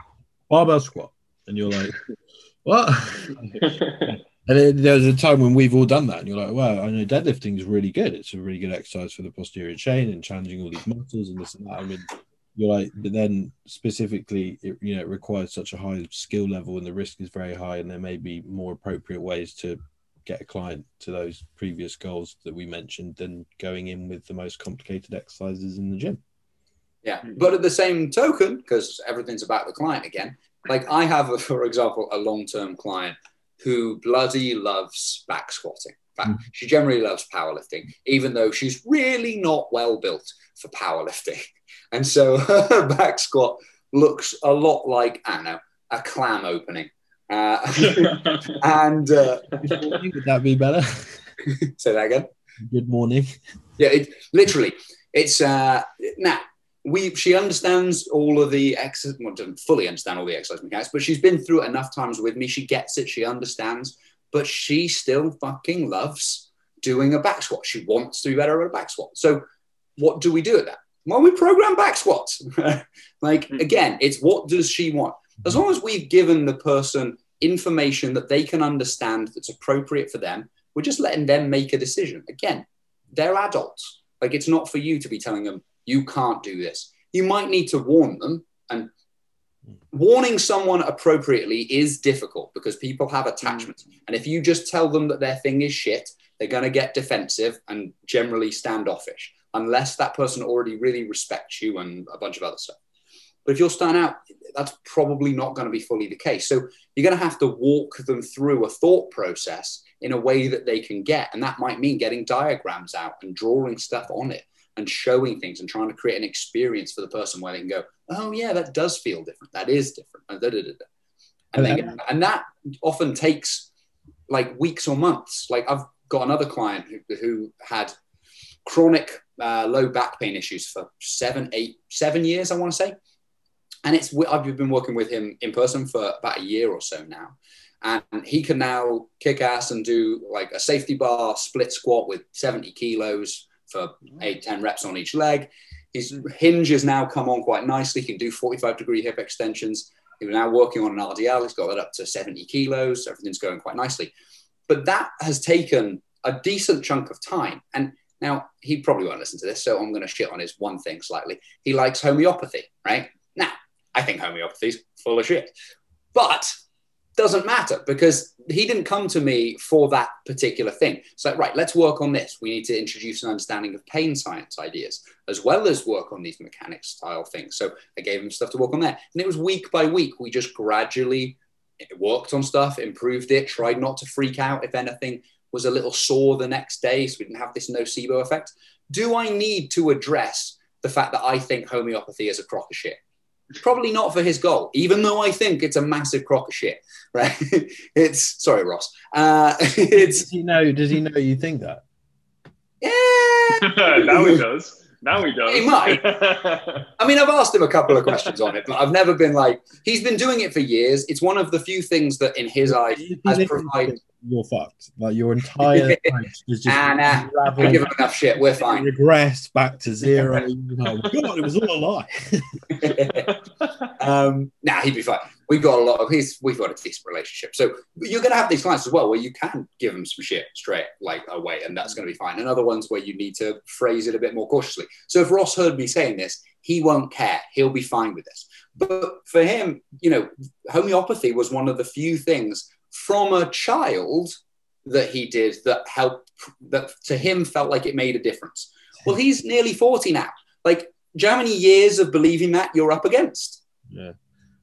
S1: barbell squat. And you're like, what? <laughs> and there's a time when we've all done that, and you're like, well, I know deadlifting is really good. It's a really good exercise for the posterior chain and challenging all these muscles and this and that. I mean, you're like, but then specifically, it, you know, it requires such a high skill level and the risk is very high, and there may be more appropriate ways to get a client to those previous goals that we mentioned than going in with the most complicated exercises in the gym.
S3: Yeah, but at the same token, because everything's about the client again. Like I have, a, for example, a long-term client who bloody loves back squatting. In fact, she generally loves powerlifting, even though she's really not well built for powerlifting. <laughs> And so her <laughs> back squat looks a lot like I don't know a clam opening. Uh, <laughs> and uh,
S1: Would that be better?
S3: say that again.
S1: Good morning.
S3: Yeah, it, literally, it's uh, now we. She understands all of the exercise. Well, doesn't fully understand all the exercise mechanics, but she's been through it enough times with me. She gets it. She understands, but she still fucking loves doing a back squat. She wants to be better at a back squat. So, what do we do at that? Well, we program back squats. <laughs> like
S2: Mm.
S3: again, it's what does she want? As long as we've given the person information that they can understand that's appropriate for them, we're just letting them make a decision. Again, they're adults. Like it's not for you to be telling them you can't do this. You might need to warn them, and warning someone appropriately is difficult because people have hmm. attachments. And if you just tell them that their thing is shit, they're going to get defensive and generally standoffish, unless that person already really respects you and a bunch of other stuff. But if you're starting out, that's probably not going to be fully the case. So you're going to have to walk them through a thought process in a way that they can get. And that might mean getting diagrams out and drawing stuff on it and showing things and trying to create an experience for the person where they can go, oh, yeah, that does feel different. That is different. And, da, da, da, da. and, they, and that often takes like weeks or months. Like I've got another client who, who had chronic uh, low back pain issues for seven, eight, seven years, I want to say. And it's I've been working with him in person for about a year or so now, and he can now kick ass and do like a safety bar split squat with 70 kilos for eight, 10 reps on each leg. His hinge has now come on quite nicely. He can do 45 degree hip extensions. He's now working on an RDL. He's got that up to 70 kilos. Everything's going quite nicely. But that has taken a decent chunk of time. And now he probably won't listen to this, so I'm going to shit on his one thing slightly. He likes homeopathy, right? Now, I think homeopathy's full of shit, but doesn't matter because he didn't come to me for that particular thing. So, right, let's work on this. We need to introduce an understanding of pain science ideas as well as work on these mechanics style things. So, I gave him stuff to work on there. And it was week by week. We just gradually worked on stuff, improved it, tried not to freak out if anything was a little sore the next day so we didn't have this nocebo effect. Do I need to address the fact that I think homeopathy is a crock of shit? Probably not for his goal, even though I think it's a massive crock of shit, right? <laughs> it's sorry, Ross. Uh, <laughs> it's
S1: Does he know? Does he know you think that?
S3: yeah. <laughs>
S2: now he does. Now he does.
S3: He might. I mean, I've asked him a couple of questions on it, but I've never been like he's been doing it for years. It's one of the few things that, in his eyes, has provided.
S1: You're fucked. Like your entire life is just
S3: Nah, nah. I
S1: unraveling,
S3: give him enough shit. We're fine.
S1: regress back to zero. You know, God, it was all a lie.
S3: Um, nah, he'd be fine. We've got a lot of his. we've got a decent relationship. So you're going to have these clients as well where you can give them some shit straight like away, and that's going to be fine. And other ones where you need to phrase it a bit more cautiously. So if Ross heard me saying this, he won't care. He'll be fine with this. But for him, you know, homeopathy was one of the few things from a child that he did that helped that to him felt like it made a difference. Well, he's nearly 40 now. Like, how many years of believing that you're up against?
S1: Yeah.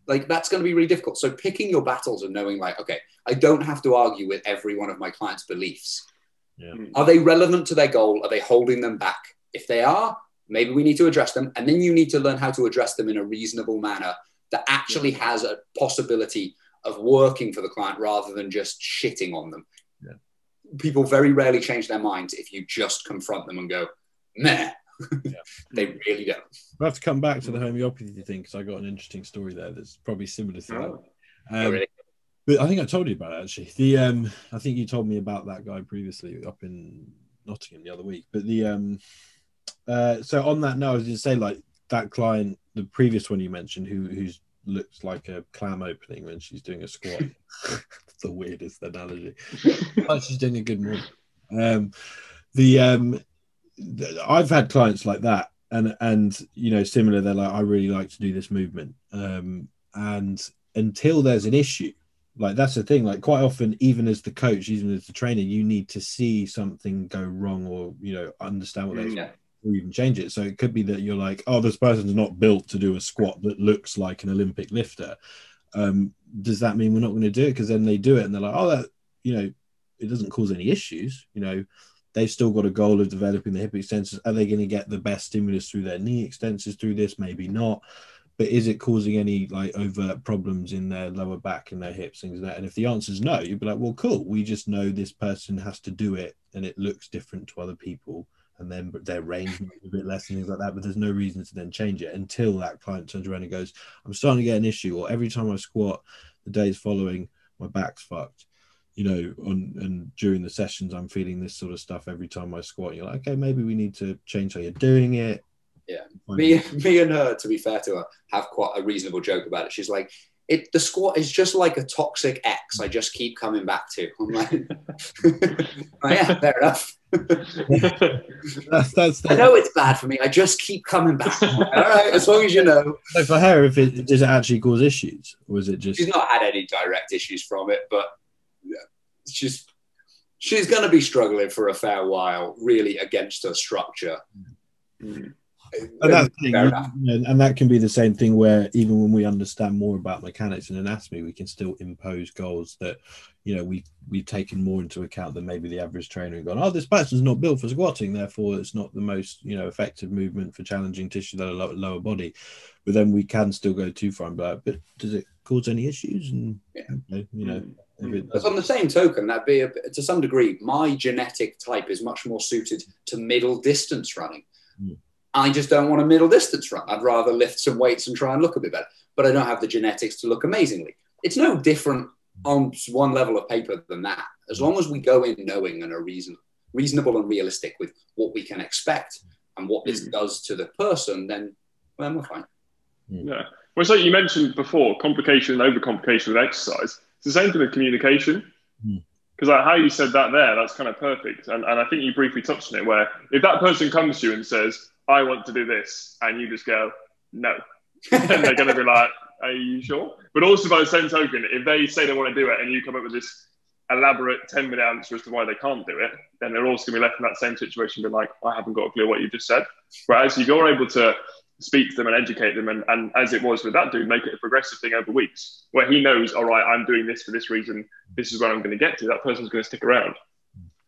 S3: Like, that's going to be really difficult. So, picking your battles and knowing, like, okay, I don't have to argue with every one of my clients' beliefs.
S1: Yeah. Hmm.
S3: Are they relevant to their goal? Are they holding them back? If they are, Maybe we need to address them, and then you need to learn how to address them in a reasonable manner that actually has a possibility of working for the client rather than just shitting on them.
S1: Yeah.
S3: People very rarely change their minds if you just confront them and go, meh. <laughs>
S1: Yeah.
S3: they really don't.
S1: I have to come back to the homeopathy thing because I got an interesting story there that's probably similar to that.
S2: Oh.
S3: Oh,
S1: Um,
S3: really?
S1: But I think I told you about it actually. The um, I think you told me about that guy previously up in Nottingham the other week. But the um, uh, so on that note, I was going to say like that client, the previous one you mentioned, who who's looks like a clam opening when she's doing a squat. It's <laughs> <laughs> the weirdest analogy. like she's doing a good morning. Um, the um, th- I've had clients like that, and and you know similar. They're like, I really like to do this movement, um, and until there's an issue, like that's the thing. Like quite often, even as the coach, even as the trainer, you need to see something go wrong, or you know understand what they're
S3: Yeah.
S1: or even change it. So it could be that you're like, oh, this person's not built to do a squat that looks like an Olympic lifter. Um, does that mean we're not going to do it? Because then they do it and they're like, oh, that you know, it doesn't cause any issues. You know, they've still got a goal of developing the hip extensors. Are they going to get the best stimulus through their knee extensors through this? Maybe not. But is it causing any like overt problems in their lower back and their hips, things like that? And if the answer is no, you'd be like, well, cool. We just know this person has to do it and it looks different to other people and then their range might be a bit less and things like that. But there's no reason to then change it until that client turns around and goes, "I'm starting to get an issue," or every time I squat, the days following, my back's fucked. You know, on and during the sessions, I'm feeling this sort of stuff every time I squat. You're like, okay, maybe we need to change how you're doing it.
S3: Yeah. Me, <laughs> me and her, to be fair to her, have quite a reasonable joke about it. She's like, "It the squat is just like a toxic ex. I just keep coming back to." I'm like, <laughs> oh, "Yeah, fair enough. <laughs>
S1: that's that's
S3: I know it's bad for me. I just keep coming back. All right, as long as you know."
S1: So for her, if it does it actually cause issues, or is it just
S3: She's not had any direct issues from it, but she's she's going to be struggling for a fair while, really, against her structure.
S2: Mm.
S1: And that's thing,
S3: Fair
S1: you-
S3: enough.
S1: you know, and that can be the same thing where even when we understand more about mechanics and anatomy, we can still impose goals that you know we we've taken more into account than maybe the average trainer and gone, oh, this person's not built for squatting, therefore it's not the most you know effective movement for challenging tissue that are lower, lower body. But then we can still go too far and be like, but does it cause any issues? And
S3: Yeah.
S1: you know, it
S3: But on the same token, that be a, to some degree, my genetic type is much more suited to middle distance running.
S1: Mm.
S3: I just don't want a middle distance run. I'd rather lift some weights and try and look a bit better. But I don't have the genetics to look amazingly. It's no different on one level of paper than that. As long as we go in knowing and are reason, reasonable and realistic with what we can expect and what this
S2: Mm.
S3: does to the person, then, then we're fine.
S2: Yeah. Well, so you mentioned before complication and overcomplication with exercise. It's the same thing with communication.
S1: Hmm.
S2: Because like how you said that there, that's kind of perfect. And, and I think you briefly touched on it where if that person comes to you and says, I want to do this, and you just go, no, <laughs> then they're going to be like, are you sure? But also by the same token, if they say they want to do it and you come up with this elaborate 10 minute answer as to why they can't do it, then they're also going to be left in that same situation, being like, I haven't got a clue what you just said. Whereas if you're able to speak to them and educate them, and, and as it was with that dude, make it a progressive thing over weeks, where he knows, all right, I'm doing this for this reason, this is where I'm going to get to, that person's going to stick around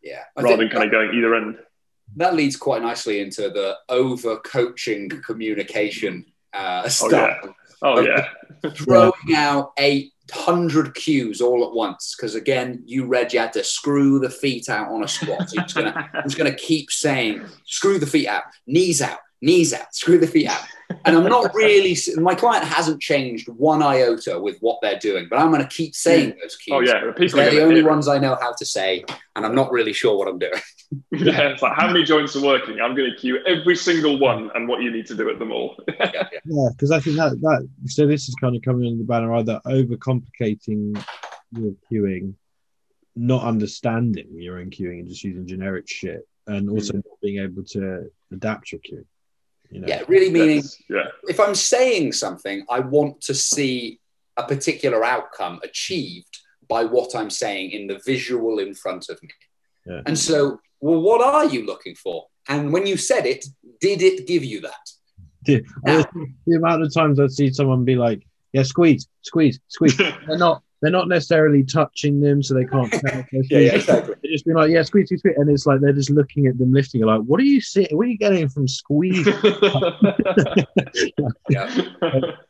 S3: Yeah. I
S2: rather than kind of going either end.
S3: that leads quite nicely into the over coaching communication uh,
S2: Oh, yeah. Oh, yeah.
S3: Throwing out 800 cues all at once. Because again, you read you had to screw the feet out on a squat. So you're just gonna, I'm just going to keep saying, screw the feet out, knees out, knees out, screw the feet out. And I'm not really, my client hasn't changed one iota with what they're doing, but I'm going to keep saying those cues.
S2: Oh, yeah. People are
S3: They're the only
S2: hear it.
S3: ones I know how to say, and I'm not really sure what I'm doing. <laughs>
S2: Yeah, it's like how many joints are working? I'm going to cue every single one and what you need to do at them all. <laughs>
S3: Yeah, yeah.
S1: Yeah, because I think that that so this is kind of coming under the banner either overcomplicating your cueing, not understanding your own cueing and just using generic shit, and mm. also not being able to adapt your cueing. You know,
S3: Yeah, really meaning
S2: yeah.
S3: if I'm saying something, I want to see a particular outcome achieved by what I'm saying in the visual in front of me.
S1: Yeah.
S3: And so, well, what are you looking for? And when you said it, did it give you that?
S1: the, the amount of times I see someone be like, "Yeah, squeeze, squeeze, squeeze," <laughs> they're not they're not necessarily touching them, so they can't. tell if they're <laughs>
S3: Yeah, yeah, exactly.
S1: They're just being like, yeah, squeeze, squeeze, squeeze, and it's like they're just looking at them lifting. You're like, what are you seeing? What are you getting from squeeze? <laughs> <laughs>
S3: Yeah.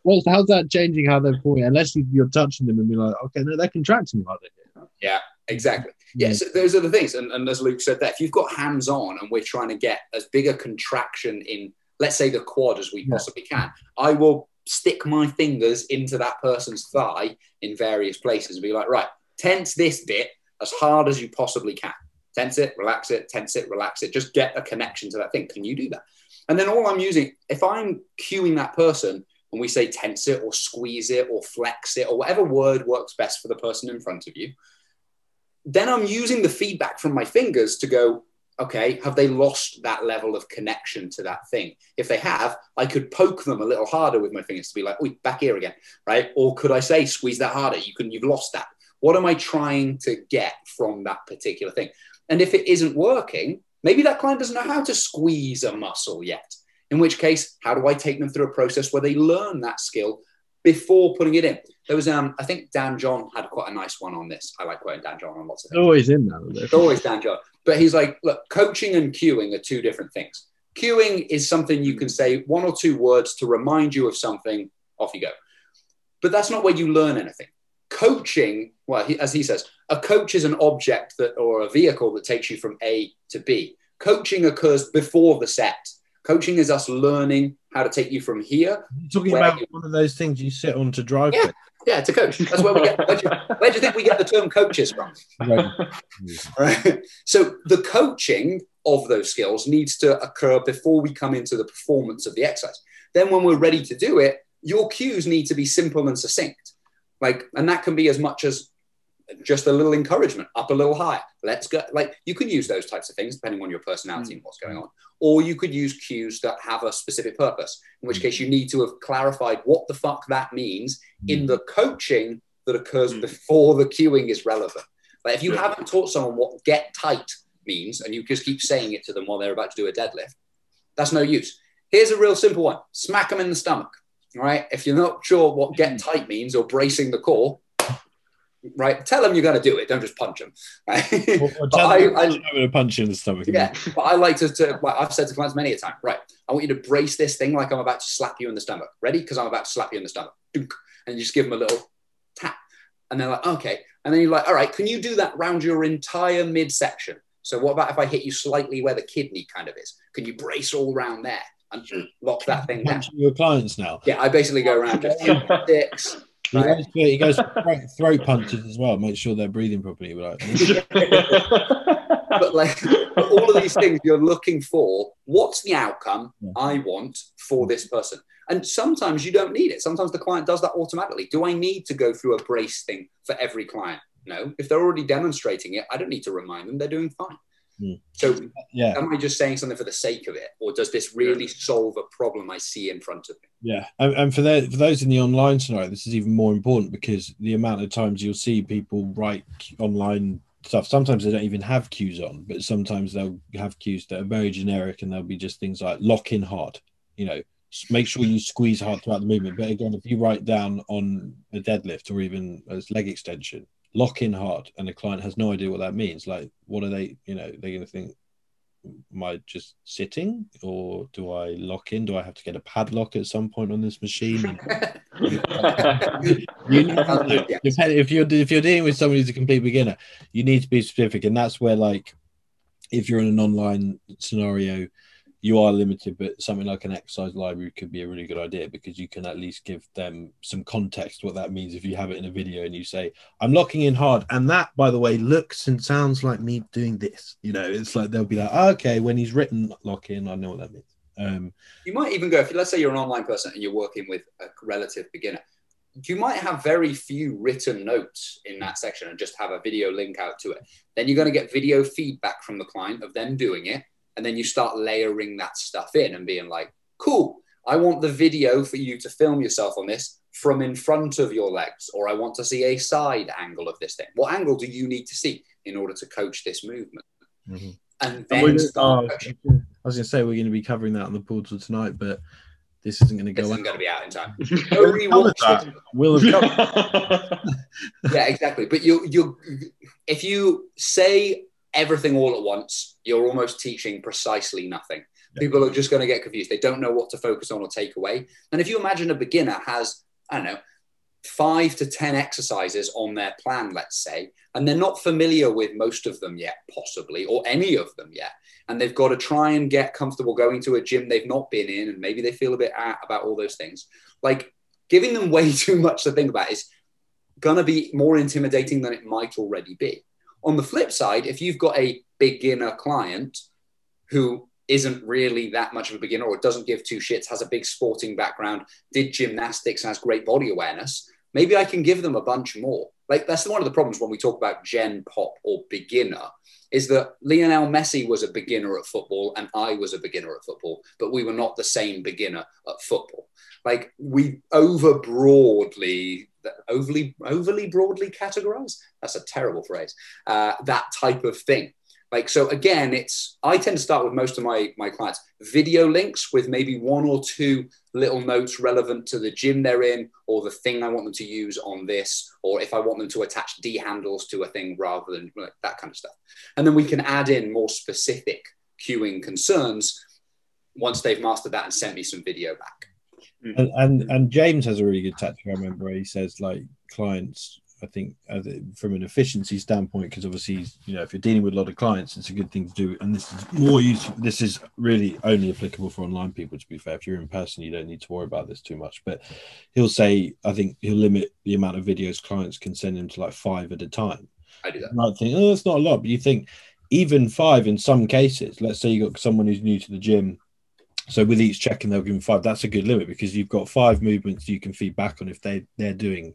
S1: well, how's that changing how they're falling? Unless you- you're touching them and be like, okay, no, they're contracting like that.
S3: Exactly. Yeah, mm. so those are the things. And, and as Luke said that if you've got hands on and we're trying to get as big a contraction in, let's say, the quad as we
S1: Yeah.
S3: possibly can, I will stick my fingers into that person's thigh in various places and be like, right, tense this bit as hard as you possibly can. Tense it, relax it, tense it, relax it. Just get a connection to that thing. Can you do that? And then all I'm using, if I'm cueing that person and we say tense it or squeeze it or flex it or whatever word works best for the person in front of you, then I'm using the feedback from my fingers to go, okay, have they lost that level of connection to that thing? If they have, I could poke them a little harder with my fingers to be like, oh, back here again, right? Or could I say, squeeze that harder? You can, you've lost that. What am I trying to get from that particular thing? And if it isn't working, maybe that client doesn't know how to squeeze a muscle yet. In which case, how do I take them through a process where they learn that skill before putting it in? There was, um, I think Dan John had quite a nice one on this. I like quoting Dan John on lots of things.
S1: always in.
S3: It's always Dan John. But he's like, look, coaching and cueing are two different things. Cueing is something you can say one or two words to remind you of something, off you go. But that's not where you learn anything. Coaching, well, he, as he says, a coach is an object that or a vehicle that takes you from A to B. Coaching occurs before the set. Coaching is us learning how to take you from here.
S1: You're talking about
S3: you-
S1: one of those things you sit on to drive.
S3: Yeah. Yeah, it's a coach. That's where we get. Where do you, where do you think we get the term coaches from?
S1: with.
S3: right? <laughs> So the coaching of those skills needs to occur before we come into the performance of the exercise. Then when we're ready to do it, your cues need to be simple and succinct. Like, and that can be as much as just a little encouragement, up a little higher. Let's go. Like you can use those types of things depending on your personality hmm. and what's going on. Or you could use cues that have a specific purpose, in which mm. case you need to have clarified what the fuck that means in mm. the coaching that occurs
S2: Mm.
S3: before the cueing is relevant. Like if you haven't taught someone what get tight means and you just keep saying it to them while they're about to do a deadlift, that's no use. Here's a real simple one smack them in the stomach. All right. If you're not sure what get mm. tight means or bracing the core, right, tell them you're going to do it. Don't just punch them. Right?
S1: Or, or <laughs>
S3: But
S1: tell
S3: I-
S1: them
S3: I-
S1: I'm going to punch you in the stomach.
S3: yeah, but I like to, to like I've said to clients many a time, right? I want you to brace this thing like I'm about to slap you in the stomach. Ready? Because I'm about to slap you in the stomach. Dunk. And you just give them a little tap. And they're like, okay. And then you're like, all right, can you do that round your entire midsection? So what about if I hit you slightly where the kidney kind of is? Can you brace all around there and lock that thing down?
S1: Your clients now.
S3: Yeah, I basically go around just <laughs> six.
S1: He
S3: Right.
S1: goes, for, he goes throat, throat punches as well. Make sure they're breathing properly. Like, <laughs>
S3: but like but all of these things you're looking for what's the outcome
S1: Yeah.
S3: i want for this person and sometimes you don't need it sometimes the client does that automatically do i need to go through a brace thing for every client no if they're already demonstrating it i don't need to remind them they're doing fine So
S1: yeah,
S3: am i just saying something for the sake of it or does this really solve a problem i see in front of me
S1: yeah. And, and for, the, for those in the online scenario, this is even more important because the amount of times you'll see people write online stuff. Sometimes they don't even have cues on, but sometimes they'll have cues that are very generic and they'll be just things like lock in hard. You know, make sure you squeeze hard throughout the movement. But again, if you write down on a deadlift or even a leg extension, lock in hard, and the client has no idea what that means. Like, what are they? You know, they're going to think, am I just sitting, or do I lock in? Do I have to get a padlock at some point on this machine? <laughs> You need to-
S3: Yeah.
S1: if you're if you're dealing with somebody who's a complete beginner, you need to be specific, and that's where like if you're in an online scenario, you are limited. But something like an exercise library could be a really good idea because you can at least give them some context what that means. If you have it in a video and you say, "I'm locking in hard," and that, by the way, looks and sounds like me doing this. You know, it's like they'll be like, oh, "Okay, when he's written lock in, I know what that means." Um,
S3: you might even go if let's say you're an online person and you're working with a relative beginner you might have very few written notes in that section and just have a video link out to it then you're going to get video feedback from the client of them doing it and then you start layering that stuff in and being like cool i want the video for you to film yourself on this from in front of your legs or i want to see a side angle of this thing what angle do you need to see in order to coach this movement
S1: Mhm.
S3: and
S1: And
S3: then
S1: gonna-
S3: start
S1: oh. I was going to say we're going to be covering that on the portal tonight, but this isn't going to
S3: This
S1: go
S3: isn't going to be out in time. Nobody wants
S1: that.
S3: it.
S1: Will have <laughs>
S3: yeah, exactly. But you, you, if you say everything all at once, you're almost teaching precisely nothing.
S1: Yeah.
S3: People are just going to get confused. They don't know what to focus on or take away. And if you imagine a beginner has, I don't know, five to 10 exercises on their plan, let's say, and they're not familiar with most of them yet, possibly, or any of them yet. And they've got to try and get comfortable going to a gym they've not been in, and maybe they feel a bit at about all those things. Like giving them <laughs> way too much to think about is going to be more intimidating than it might already be. On the flip side, if you've got a beginner client who isn't really that much of a beginner or doesn't give two shits, has a big sporting background, did gymnastics, has great body awareness, maybe I can give them a bunch more. Like that's one of the problems when we talk about gen pop or beginner is that Lionel Messi was a beginner at football and I was a beginner at football, but we were not the same beginner at football. Like we over broadly, overly, overly broadly categorize. That's a terrible phrase. Uh, that type of thing. Like so, again, it's I tend to start with most of my my clients video links with maybe one or two little notes relevant to the gym they're in or the thing I want them to use on this, or if I want them to attach D handles to a thing rather than like, that kind of stuff. And then we can add in more specific cueing concerns once they've mastered that and sent me some video back.
S1: and, and and James has a really good tactic. I remember he says like clients. I think uh, from an efficiency standpoint, because obviously you know if you're dealing with a lot of clients, it's a good thing to do. And this is more useful. This is really only applicable for online people. To be fair, if you're in person, you don't need to worry about this too much. But he'll say, I think he'll limit the amount of videos clients can send him to like five at a time.
S3: I do that.
S1: You might think, oh, that's not a lot, but you think even five in some cases. Let's say you've got someone who's new to the gym. So with each check-in, they'll give them five. That's a good limit because you've got five movements you can feed back on if they they're doing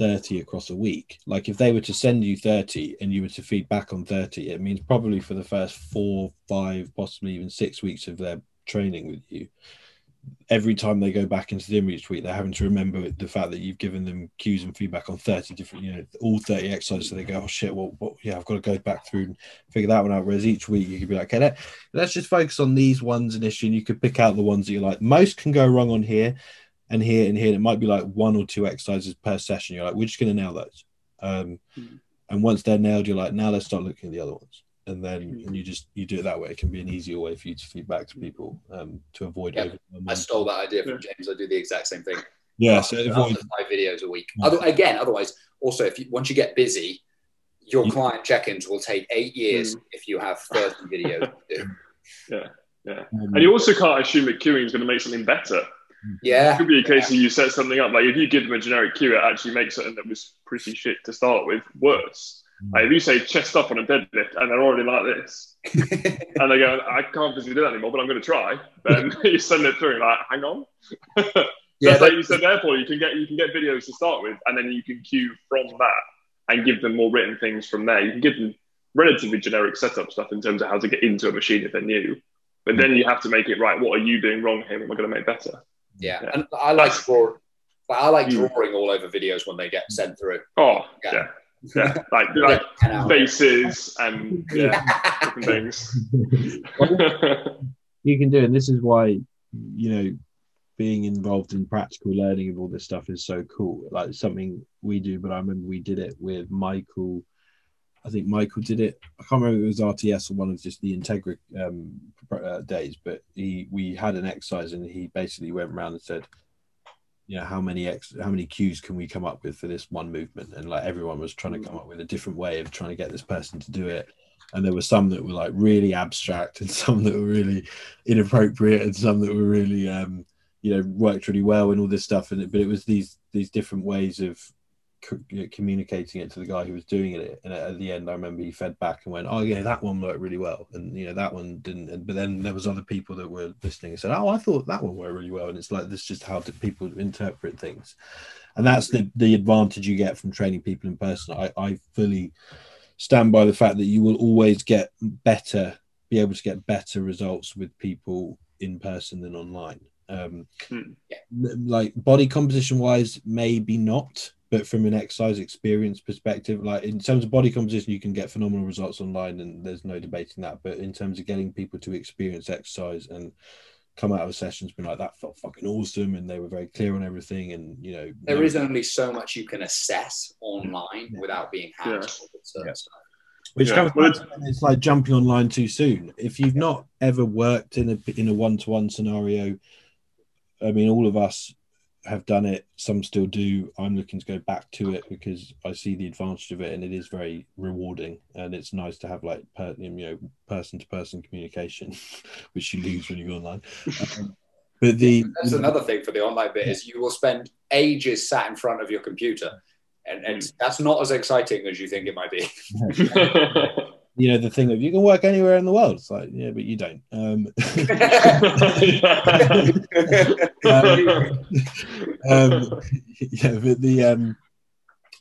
S1: 30 across a week. Like if they were to send you 30 and you were to feed back on 30, it means probably for the first four, five, possibly even six weeks of their training with you, every time they go back into the image week, they're having to remember the fact that you've given them cues and feedback on 30 different, you know, all 30 exercises. So they go, oh shit, well, well yeah, I've got to go back through and figure that one out. Whereas each week you could be like, okay, let, let's just focus on these ones initially. And you could pick out the ones that you like. Most can go wrong on here and here and here. And it might be like one or two exercises per session. You're like, we're just going to nail those. Um,
S2: Mhm.
S1: And once they're nailed, you're like, now let's start looking at the other ones. And then
S2: Mhm.
S1: and you just you do it that way. It can be an easier way for you to feed back to people um, to avoid.
S3: Yeah, I stole that idea from James. I do the exact same thing.
S1: Yeah, so avoid,
S3: five videos a week.
S1: Yeah.
S3: Other, again, otherwise, also if you once you get busy, your
S1: You-
S3: client check-ins will take eight years
S2: Mm.
S3: if you have 30 <laughs> videos. to do.
S1: um,
S2: And you also can't assume that cueing is going to make something better. It
S3: Yeah,
S2: could be a case of you set something up. Like if you give them a generic cue, it actually makes something that was pretty shit to start with worse. Mm. Like if you say chest up on a deadlift and they're already like this, <laughs> and they go, I can't physically do that anymore, but I'm going to try. Then <laughs> you send it through, like, hang on.
S3: yeah.
S2: Like you said, therefore you can get you can get videos to start with, and then you can cue from that and give them more written things from there. You can give them relatively generic setup stuff in terms of how to get into a machine if they're new, but mm. then you have to make it right. What are you doing wrong here? What am I going to make better?
S3: Yeah.
S2: Yeah.
S3: And I like draw. I like drawing all over videos when they get sent through.
S2: Oh
S3: Yeah.
S2: yeah, yeah, <laughs> like like faces and <laughs> yeah, things. <laughs>
S1: you can do it. And this is why, you know, being involved in practical learning of all this stuff is so cool. Like something we do, but I remember we did it with Michael. I think Michael did it. I can't remember if it was RTS or one of just the Integra um, uh, days, but he we had an exercise and he basically went around and said, you know, how many ex- how many cues can we come up with for this one movement? And like everyone was trying to come up with a different way of trying to get this person to do it. And there were some that were like really abstract and <laughs> some that were really inappropriate and some that were really um you know worked really well and all this stuff and it, but it was these these different ways of co- communicating it to the guy who was doing it and at the end i remember he fed back and went oh yeah that one worked really well and you know that one didn't and, but then there was other people that were listening and said oh i thought that one worked really well and it's like this is just how people interpret things. And that's the the advantage you get from training people in person. I i fully stand by the fact that you will always get better be able to get better results with people in person than online um
S2: Hmm.
S1: like body composition wise maybe not but from an exercise experience perspective like in terms of body composition you can get phenomenal results online and there's no debating that but in terms of getting people to experience exercise and come out of a session's been like that felt fucking awesome and they were very clear on everything and you know
S3: There is only so much you can assess online
S1: Yeah.
S3: without being hands
S2: Yeah.
S1: Yeah. which
S2: Yeah,
S1: comes
S2: well,
S1: back to when it's like jumping online too soon if you've not ever worked in a in a one-to-one scenario i mean all of us have done it. Some still do. I'm looking to go back to it because i see the advantage of it and it is very rewarding. And it's nice to have like per, you know person to person communication <laughs> which you lose when you go online. Um, but the
S3: That's another thing for the online bit is you will spend ages sat in front of your computer, and, and that's not as exciting as you think it might be. <laughs> <laughs>
S1: you know the thing of you can work anywhere in the world it's like yeah but you don't um <laughs> <laughs> um, yeah, but the um,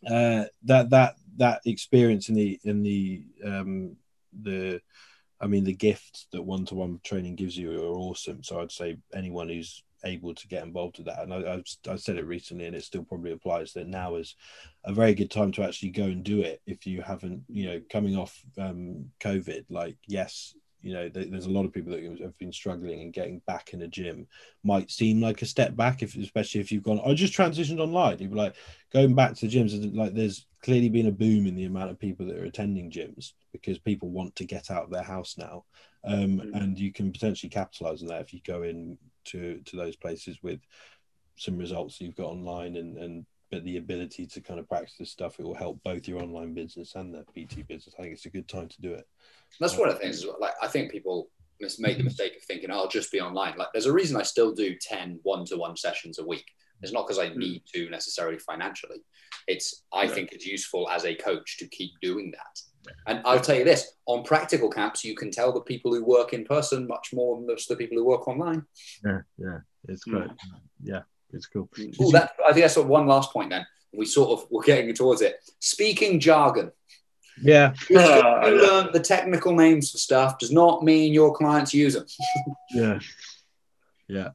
S1: uh, that that that experience in the in the um, the I mean the gifts that one to one training gives you are awesome. So I'd say anyone who's able to get involved with that, and I, I've I said it recently, and it still probably applies that now is a very good time to actually go and do it if you haven't, you know, coming off um, COVID. Like yes, you know, th- there's a lot of people that have been struggling and getting back in a gym might seem like a step back, if especially if you've gone, I just transitioned online. You'd be like going back to the gyms. Like there's clearly been a boom in the amount of people that are attending gyms because people want to get out of their house now, um,
S2: Mm.
S1: and you can potentially capitalize on that if you go in to to those places with some results you've got online and and but the ability to kind of practice this stuff it will help both your online business and the pt business i think it's a good time to do it
S3: That's one of the things. Like I think people make the mm-hmm. mistake of thinking, "Oh, I'll just be online." Like there's a reason I still do 10 one-to-one sessions a week. It's not because I mm-hmm. need to necessarily financially. It's I
S2: Yeah.
S3: think it's useful as a coach to keep doing that. And I'll tell you this: on practical camps, you can tell the people who work in person much more than the people who work online.
S1: yeah yeah it's great yeah it's cool
S3: Oh, that I think that's what one last point. Then we sort of we're getting towards it. Speaking jargon.
S1: yeah
S3: Just
S2: Ah,
S3: you <laughs>
S2: yeah.
S3: learn the technical names for stuff does not mean your clients use them. <laughs>
S1: yeah yeah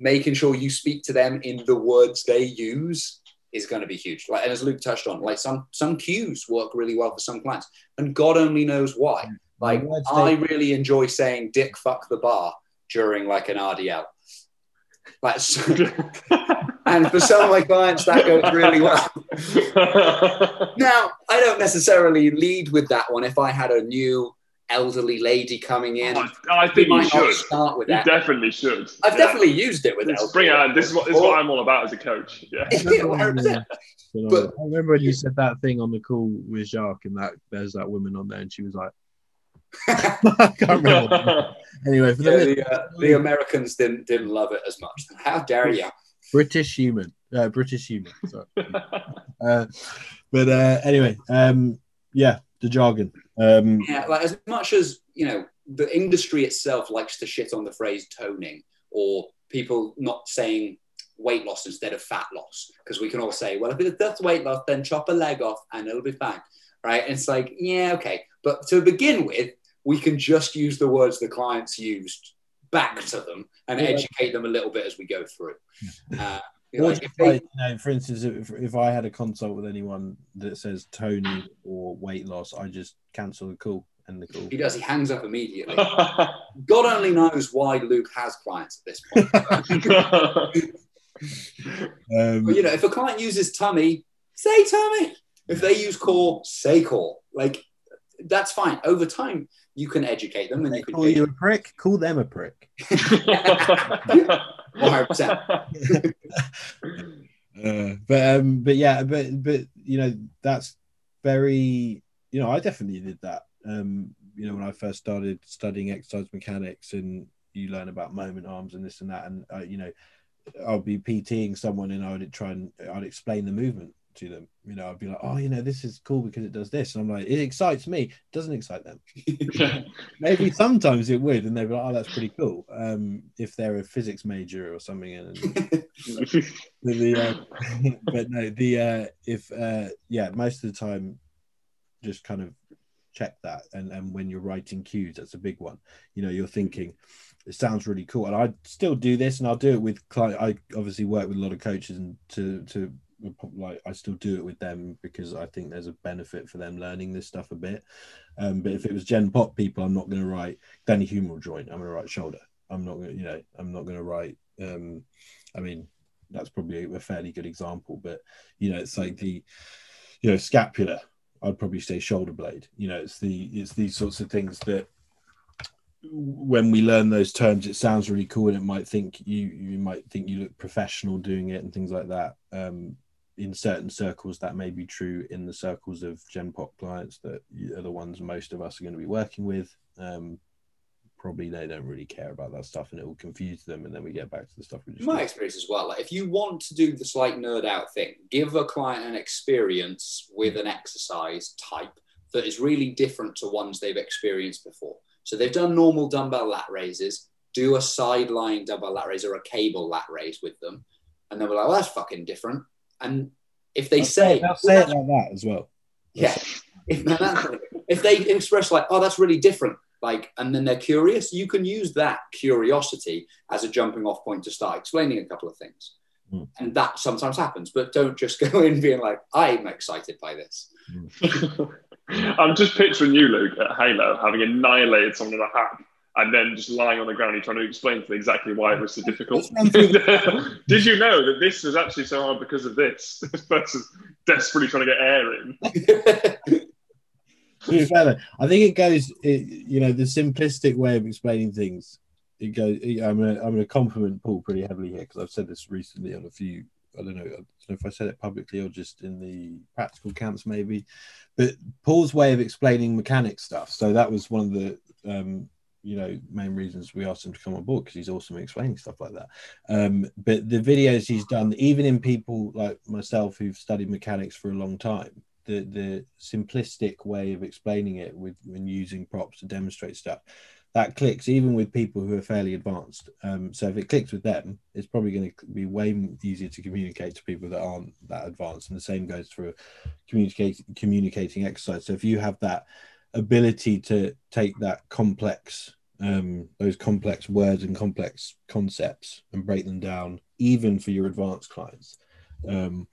S3: making sure you speak to them in the words they use is going to be huge. Like, and as Luke touched on, like some some cues work really well for some clients, and God only knows why. Like, I really enjoy saying "dick fuck the bar" during like an RDL. Like, <laughs> and for some of my clients, that goes really well. <laughs> Now, I don't necessarily lead with that one. If I had a new elderly lady coming in,
S2: I, I think you
S3: might not
S2: should.
S3: start with
S2: You definitely should.
S3: I've
S2: Yeah.
S3: definitely used it with
S2: Just
S3: elderly.
S2: bring it out. This is what this is what I'm all about as a coach. Yeah. <laughs>
S3: Yeah, 100%.
S1: But I remember when you said that thing on the call with Jacques, and that there's that woman on there, and she was like, <laughs> I can't remember. <laughs> Anyway, for the,
S3: Yeah, the, uh, the Americans didn't didn't love it as much. How dare you?
S1: British human, uh, British human. Sorry. uh, but uh, anyway, um, yeah, the jargon. Um,
S3: Yeah, like as much as you know, the industry itself likes to shit on the phrase toning or people not saying weight loss instead of fat loss because we can all say, well, if it does weight loss, then chop a leg off and it'll be fine, right? And it's like, yeah, okay, but to begin with, we can just use the words the clients used back to them and educate them a little bit as we go through. Uh, you like, if they-
S1: like, you know, for instance, if, if I had a consult with anyone that says toning or weight loss, I just cancel the call and the call.
S3: he does, he hangs up immediately. <laughs> God only knows why Luke has clients at this point.
S1: Um, <laughs>
S3: But you know, if a client uses tummy, say tummy. If they use core, say core. Like that's fine. Over time, you can educate them and
S1: they
S3: you can
S1: call you a prick, call them a prick. <laughs>
S3: 100%.
S1: Uh, but um, but yeah, but but you know that's very you know I definitely did that. Um, you know when I first started studying exercise mechanics and you learn about moment arms and this and that, and uh, you know I'll be PTing someone and I would try and I'd explain the movement to them. You know I'd be like, oh, you know this is cool because it does this, and I'm like, it excites me. It doesn't excite them. <laughs> Maybe sometimes it would, and they'd be like, oh, that's pretty cool. Um, if they're a physics major or something, and <laughs> the, the uh, <laughs> but no the uh if uh yeah most of the time just kind of check that and and when you're writing cues that's a big one you know you're thinking it sounds really cool and i still do this and i'll do it with client i obviously work with a lot of coaches and to to like i still do it with them because i think there's a benefit for them learning this stuff a bit um but if it was gen pop people i'm not going to write glenohumeral joint i'm going to write shoulder I'm not gonna, you know, I'm not gonna write. Um, I mean, that's probably a fairly good example, but you know, it's like the, you know, scapula. I'd probably say shoulder blade. You know, it's the it's these sorts of things that when we learn those terms, it sounds really cool, and it might think you you might think you look professional doing it and things like that. Um, in certain circles, that may be true. In the circles of Gen Pop clients that are the ones most of us are going to be working with, um, probably they don't really care about that stuff, and it will confuse them. And then we get back to the stuff we just.
S3: My experience as well. Like if you want to do the slight nerd out thing, give a client an experience with an exercise type that is really different to ones they've experienced before. So they've done normal dumbbell lat raises, do a sideline dumbbell lat raise or a cable lat raise with them. And they'll be like, well, that's fucking different. And if they
S1: I'll
S3: say,
S1: I'll say it like that as well.
S3: yeah, if, if they express like, oh, that's really different, like, and then they're curious, you can use that curiosity as a jumping off point to start explaining a couple of things.
S1: Hmm.
S3: And that sometimes happens, but don't just <laughs> go in being like, I'm excited by this. <laughs>
S2: I'm just picturing you, Luke, at Halo, having annihilated someone in a hat, and then just lying on the ground and trying to explain to exactly why it was so difficult. <laughs> <laughs> Did you know that this was actually so hard because of this? <laughs> This person's desperately trying to get air in.
S1: Fair, I think it goes, it, you know, the simplistic way of explaining things. It goes. I'm gonna, I'm gonna compliment Paul pretty heavily here because I've said this recently on a few. I don't know, I don't know if I said it publicly or just in the practical camps, maybe. But Paul's way of explaining mechanic stuff. So that was one of the, um, you know, main reasons we asked him to come on board because he's awesome at explaining stuff like that. Um, but the videos he's done, even in people like myself who've studied mechanics for a long time, the the simplistic way of explaining it with when using props to demonstrate stuff that clicks even with people who are fairly advanced um, so if it clicks with them it's probably going to be way easier to communicate to people that aren't that advanced and the same goes for communicating communicating exercise so if you have that ability to take that complex um, those complex words and complex concepts and break them down even for your advanced clients um,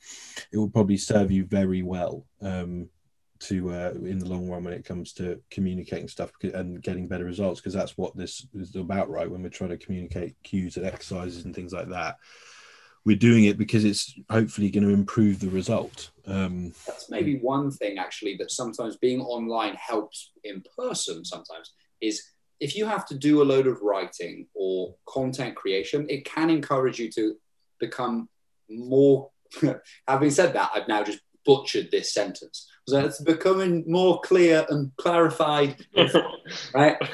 S1: it will probably serve you very well um, to uh, in the long run when it comes to communicating stuff and getting better results because that's what this is about right? When we're trying to communicate cues and exercises and things like that we're doing it because it's hopefully going to improve the result um,
S3: That's maybe one thing actually that sometimes being online helps in person sometimes is if you have to do a load of writing or content creation, it can encourage you to become more. <laughs> Having said that, I've now just butchered this sentence. So it's becoming more clear and clarified, <laughs> right? <laughs>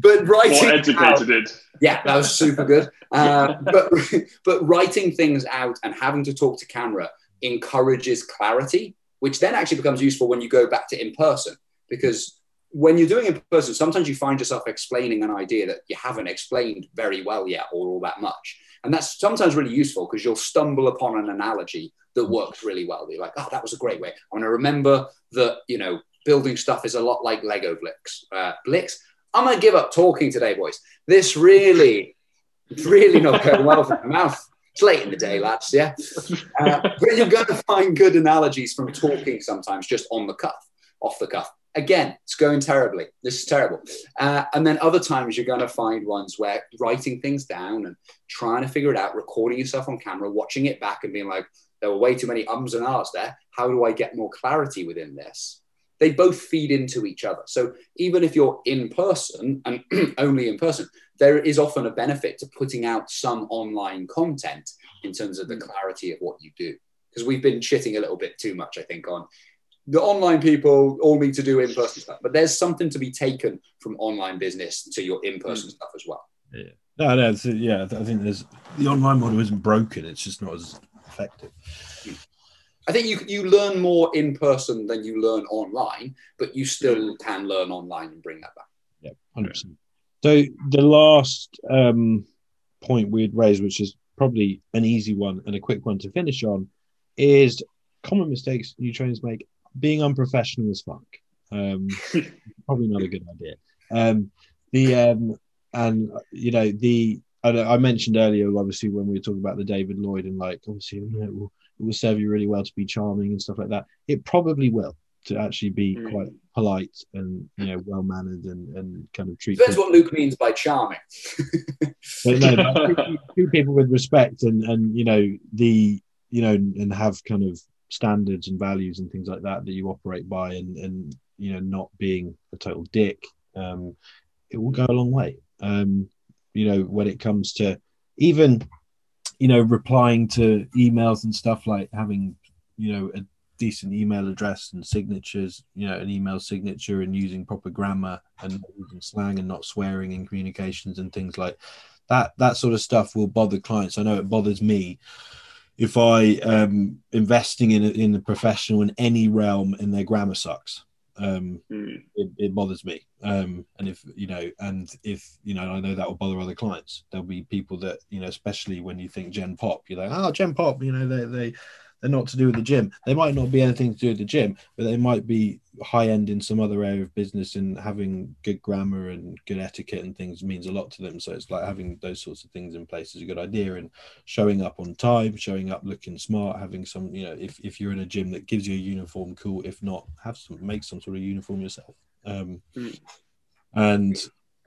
S3: but writing
S2: More
S3: out-
S2: educated.
S3: yeah, that was super good. Uh, but <laughs> but writing things out and having to talk to camera encourages clarity, which then actually becomes useful when you go back to in person. Because when you're doing in person, sometimes you find yourself explaining an idea that you haven't explained very well yet or all that much. And that's sometimes really useful because you'll stumble upon an analogy that works really well. You're like, oh, that was a great way. I want to remember that, you know, building stuff is a lot like Lego Blix. Uh, Blix. I'm going to give up talking today, boys. This really, really not going well from my mouth. It's late in the day, lads. Yeah. Uh, but you're going to find good analogies from talking sometimes just on the cuff, off the cuff. Again, it's going terribly. This is terrible. Uh, and then other times you're going to find ones where writing things down and trying to figure it out, recording yourself on camera, watching it back and being like, there were way too many ums and ahs there. How do I get more clarity within this? They both feed into each other. So even if you're in person and <clears throat> only in person, there is often a benefit to putting out some online content in terms of the clarity of what you do. Because we've been shitting a little bit too much, I think, on the online people all need to do in person stuff. But there's something to be taken from online business to your in person stuff as well.
S1: no no yeah i think there's the online model isn't broken it's just not as effective
S3: I think you you learn more in person than you learn online, but you still can learn online and bring that back.
S1: Yeah, hundred percent. So the last um, point we'd raise, which is probably an easy one and a quick one to finish on, is common mistakes new trainers make. Being unprofessional as fuck. Um, <laughs> probably not a good idea. Um, the um, and you know the I, I mentioned earlier, obviously when we were talking about the David Lloyd and like obviously you know, it will, it will serve you really well to be charming and stuff like that. It probably will. to actually be
S2: Mm.
S1: quite polite and you know well mannered and, and kind of treat
S3: Depends
S1: people,
S3: what Luke means by charming. <laughs>
S1: but no, treat, <laughs> treat people with respect and and you know the you know and have kind of standards and values and things like that that you operate by and and you know not being a total dick um it will go a long way. Um you know when it comes to even you know replying to emails and stuff like having you know a decent email address and signatures you know an email signature and using proper grammar and slang and not swearing in communications and things like that that sort of stuff will bother clients. I know it bothers me if i um investing in in a professional in any realm and their grammar sucks um
S2: Mm.
S1: it, it bothers me um and if you know and if you know i know that will bother other clients there'll be people that you know especially when you think gen pop you're like oh gen pop you know they they they're not to do with the gym. They might not be anything to do with the gym but they might be high end in some other area of business and having good grammar and good etiquette and things means a lot to them. So it's like having those sorts of things in place is a good idea and showing up on time showing up looking smart having some you know if, if you're in a gym that gives you a uniform cool. If not have some make some sort of uniform yourself. Um and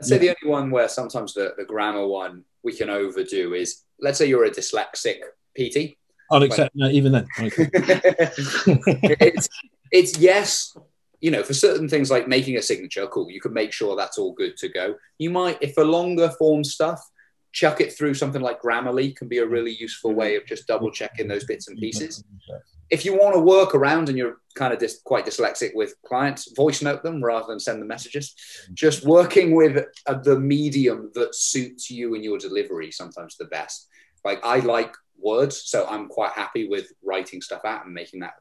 S3: I'd say the only one where sometimes the, the grammar one we can overdo is let's say you're a dyslexic PT.
S1: Unacceptable no, even then <laughs>
S3: it's, it's yes, you know, for certain things like making a signature, cool, you can make sure that's all good to go. You might, if for longer form stuff, chuck it through something like Grammarly can be a really useful way of just double checking those bits and pieces. If you want to work around and you're kind of dis- quite dyslexic with clients, voice note them rather than send them messages. Just working with uh, the medium that suits you and your delivery sometimes the best. Like I like words, so I'm quite happy with writing stuff out and making that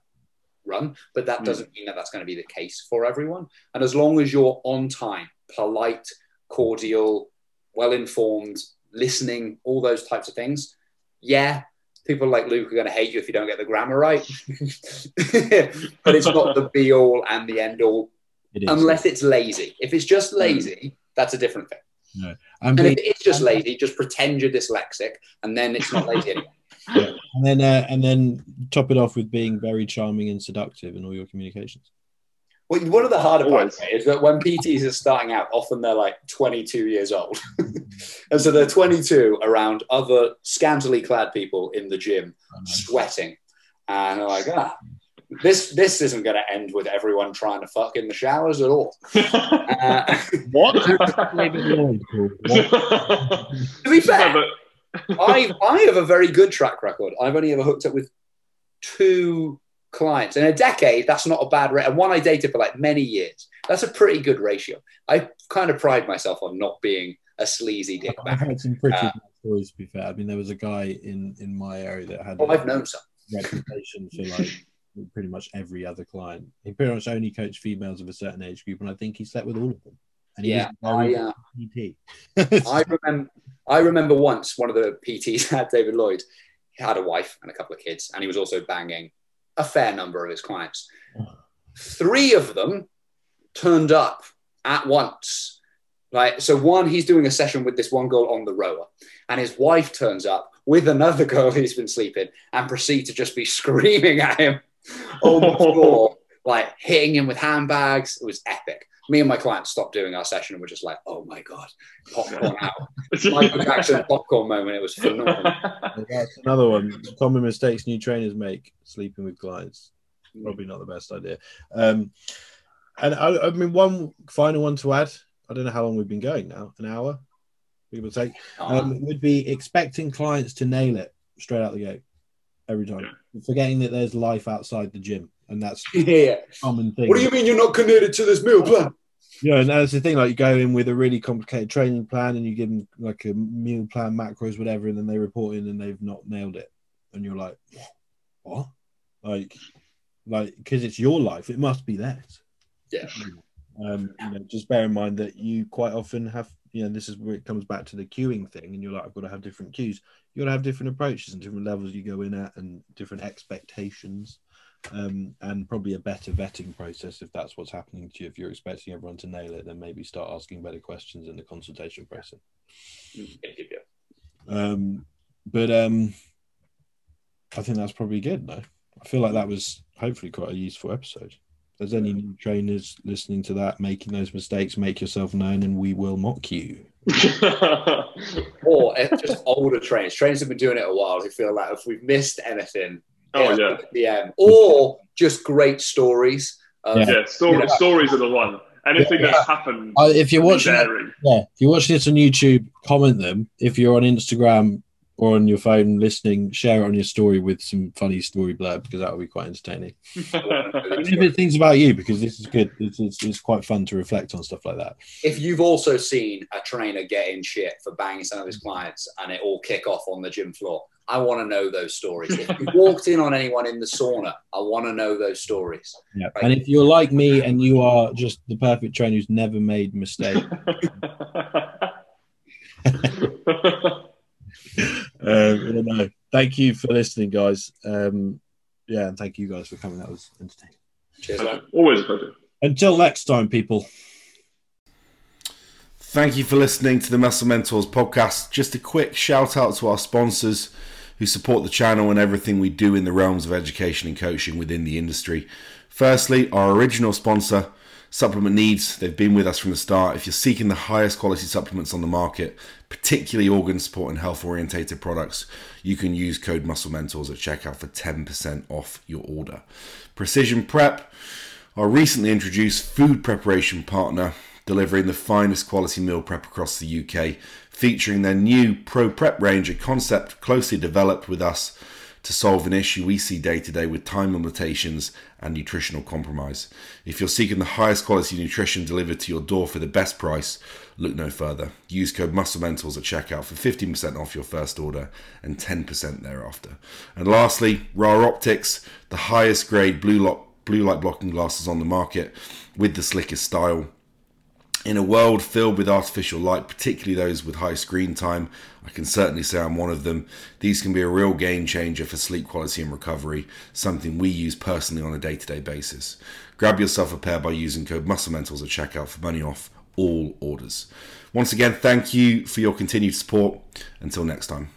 S3: run. But that
S2: Mm.
S3: doesn't mean that that's going to be the case for everyone. And as long as you're on time, polite, cordial, well informed, listening, all those types of things, yeah, people like Luke are going to hate you if you don't get the grammar right. <laughs> but it's not the <laughs> be all and the end all,
S1: It
S3: unless it's lazy. If it's just lazy, that's a different thing.
S1: I'm
S3: And
S1: being-
S3: if it's just lazy, just pretend you're dyslexic, and then it's not lazy anymore. <laughs>
S1: and then uh, and then top it off with being very charming and seductive in all your communications.
S3: Well, one of the harder parts is that when PTs are starting out, often they're like 22 years old. <laughs> and so they're 22 around other scantily clad people in the gym, sweating. And they're like, ah, this, this isn't going to end with everyone trying to fuck in the showers at all. <laughs> Uh,
S2: what? <laughs>
S3: to be fair,
S2: No,
S3: I, I have a very good track record. I've only ever hooked up with two clients in a decade. That's not a bad rate. And one I dated for like many years. That's a pretty good ratio. I kind of pride myself on not being a sleazy dick
S1: I've had some pretty
S3: Uh,
S1: good stories. To be fair, I mean, there was a guy in in my area that had
S3: Well, I've known some.
S1: reputation for like pretty much every other client. He pretty much only coached females of a certain age group, and I think he slept with all of them. And he
S3: Yeah, I, uh,
S1: PT.
S3: I remember. I remember once one of the PTs had <laughs> David Lloyd. He had a wife and a couple of kids, and he was also banging a fair number of his clients. Three of them turned up at once. Like so, one he's doing a session with this one girl on the rower, and his wife turns up with another <laughs> girl he's been sleeping, and proceed to just be screaming at him on the floor, like hitting him with handbags. It was epic. Me and my client stopped doing our session and we're just like, oh my god, popcorn out. <laughs> Michael Jackson popcorn moment. It was phenomenal. <laughs>
S1: That's another one. Common mistakes new trainers make: sleeping with clients. Probably not the best idea. Um, and I, I mean, one final one to add. I don't know how long we've been going now. An hour, people take. Um, would be expecting clients to nail it straight out the gate every time, forgetting that there's life outside the gym, and that's a <laughs>
S3: yeah.
S1: common thing.
S3: What do you mean you're not committed to this meal plan?
S1: Yeah, and that's the thing. Like you go in with a really complicated training plan, and you give them like a meal plan, macros, whatever, and then they report in and they've not nailed it, and you're like, what? Like, like because it's your life, it must be theirs.
S3: Yeah.
S1: Um, you know, just bear in mind that you quite often have, you know, this is where it comes back to the cueing thing, and you're like, I've got to have different cues. You got to have different approaches and different levels you go in at, and different expectations um, and probably a better vetting process if that's what's happening to you. If you're expecting everyone to nail it, then maybe start asking better questions in the consultation process. Um, but um, I think that's probably good. No, I feel like that was hopefully quite a useful episode. there's any new trainers listening to that, making those mistakes, make yourself known, and we will mock you. <laughs>
S3: or if just older trains, trains have been doing it a while who feel like if we've missed anything,
S2: oh yeah,
S3: us at the end. Or just great stories. Um,
S1: Yeah.
S2: yeah. Story,
S3: Yeah.
S2: Stories are the one. Anything
S1: Yeah.
S2: that's happened.
S1: Uh, if you're watching, it, yeah, if you're watching this on YouTube, comment them. If you're on Instagram or on your phone listening, share it on your story with some funny story blurb because that would be quite entertaining. Even if it's things about you, because this is good. It's, it's, it's quite fun to reflect on stuff like that.
S3: If you've also seen a trainer get in shit for banging some of his clients and it all kick off on the gym floor, I want to know those stories. If you <laughs> walked in on anyone in the sauna, I want to know those stories.
S1: Yeah. And if you're like me and you are just the perfect trainer who's never made mistakes, <laughs> <laughs> I know. Thank you for listening, guys. Um, yeah, and thank you guys for coming. That was entertaining.
S3: Cheers, man.
S2: Always a pleasure.
S1: Until next time, people.
S4: Thank you for listening to the Muscle Mentors podcast. Just a quick shout out to our sponsors who support the channel and everything we do in the realms of education and coaching within the industry. Firstly, our original sponsor, Supplement Needs. They've been with us from the start. If you're seeking the highest quality supplements on the market, particularly organ support and health orientated products, you can use code Muscle Mentors at checkout for 10% off your order. Precision Prep, our recently introduced food preparation partner delivering the finest quality meal prep across the UK, featuring their new Pro Prep range, a concept closely developed with us to solve an issue we see day to day with time limitations and nutritional compromise. If you're seeking the highest quality nutrition delivered to your door for the best price, look no further. Use code MuscleMentors at checkout for 15% off your first order and 10% thereafter. And lastly, RaOptics, the highest grade blue, blue light blocking glasses on the market with the slickest style. In a world filled with artificial light, particularly those with high screen time, I can certainly say I'm one of them. These can be a real game changer for sleep quality and recovery, something we use personally on a day to day basis. Grab yourself a pair by using code MuscleMentors at checkout for money off all orders. Once again, thank you for your continued support. Until next time.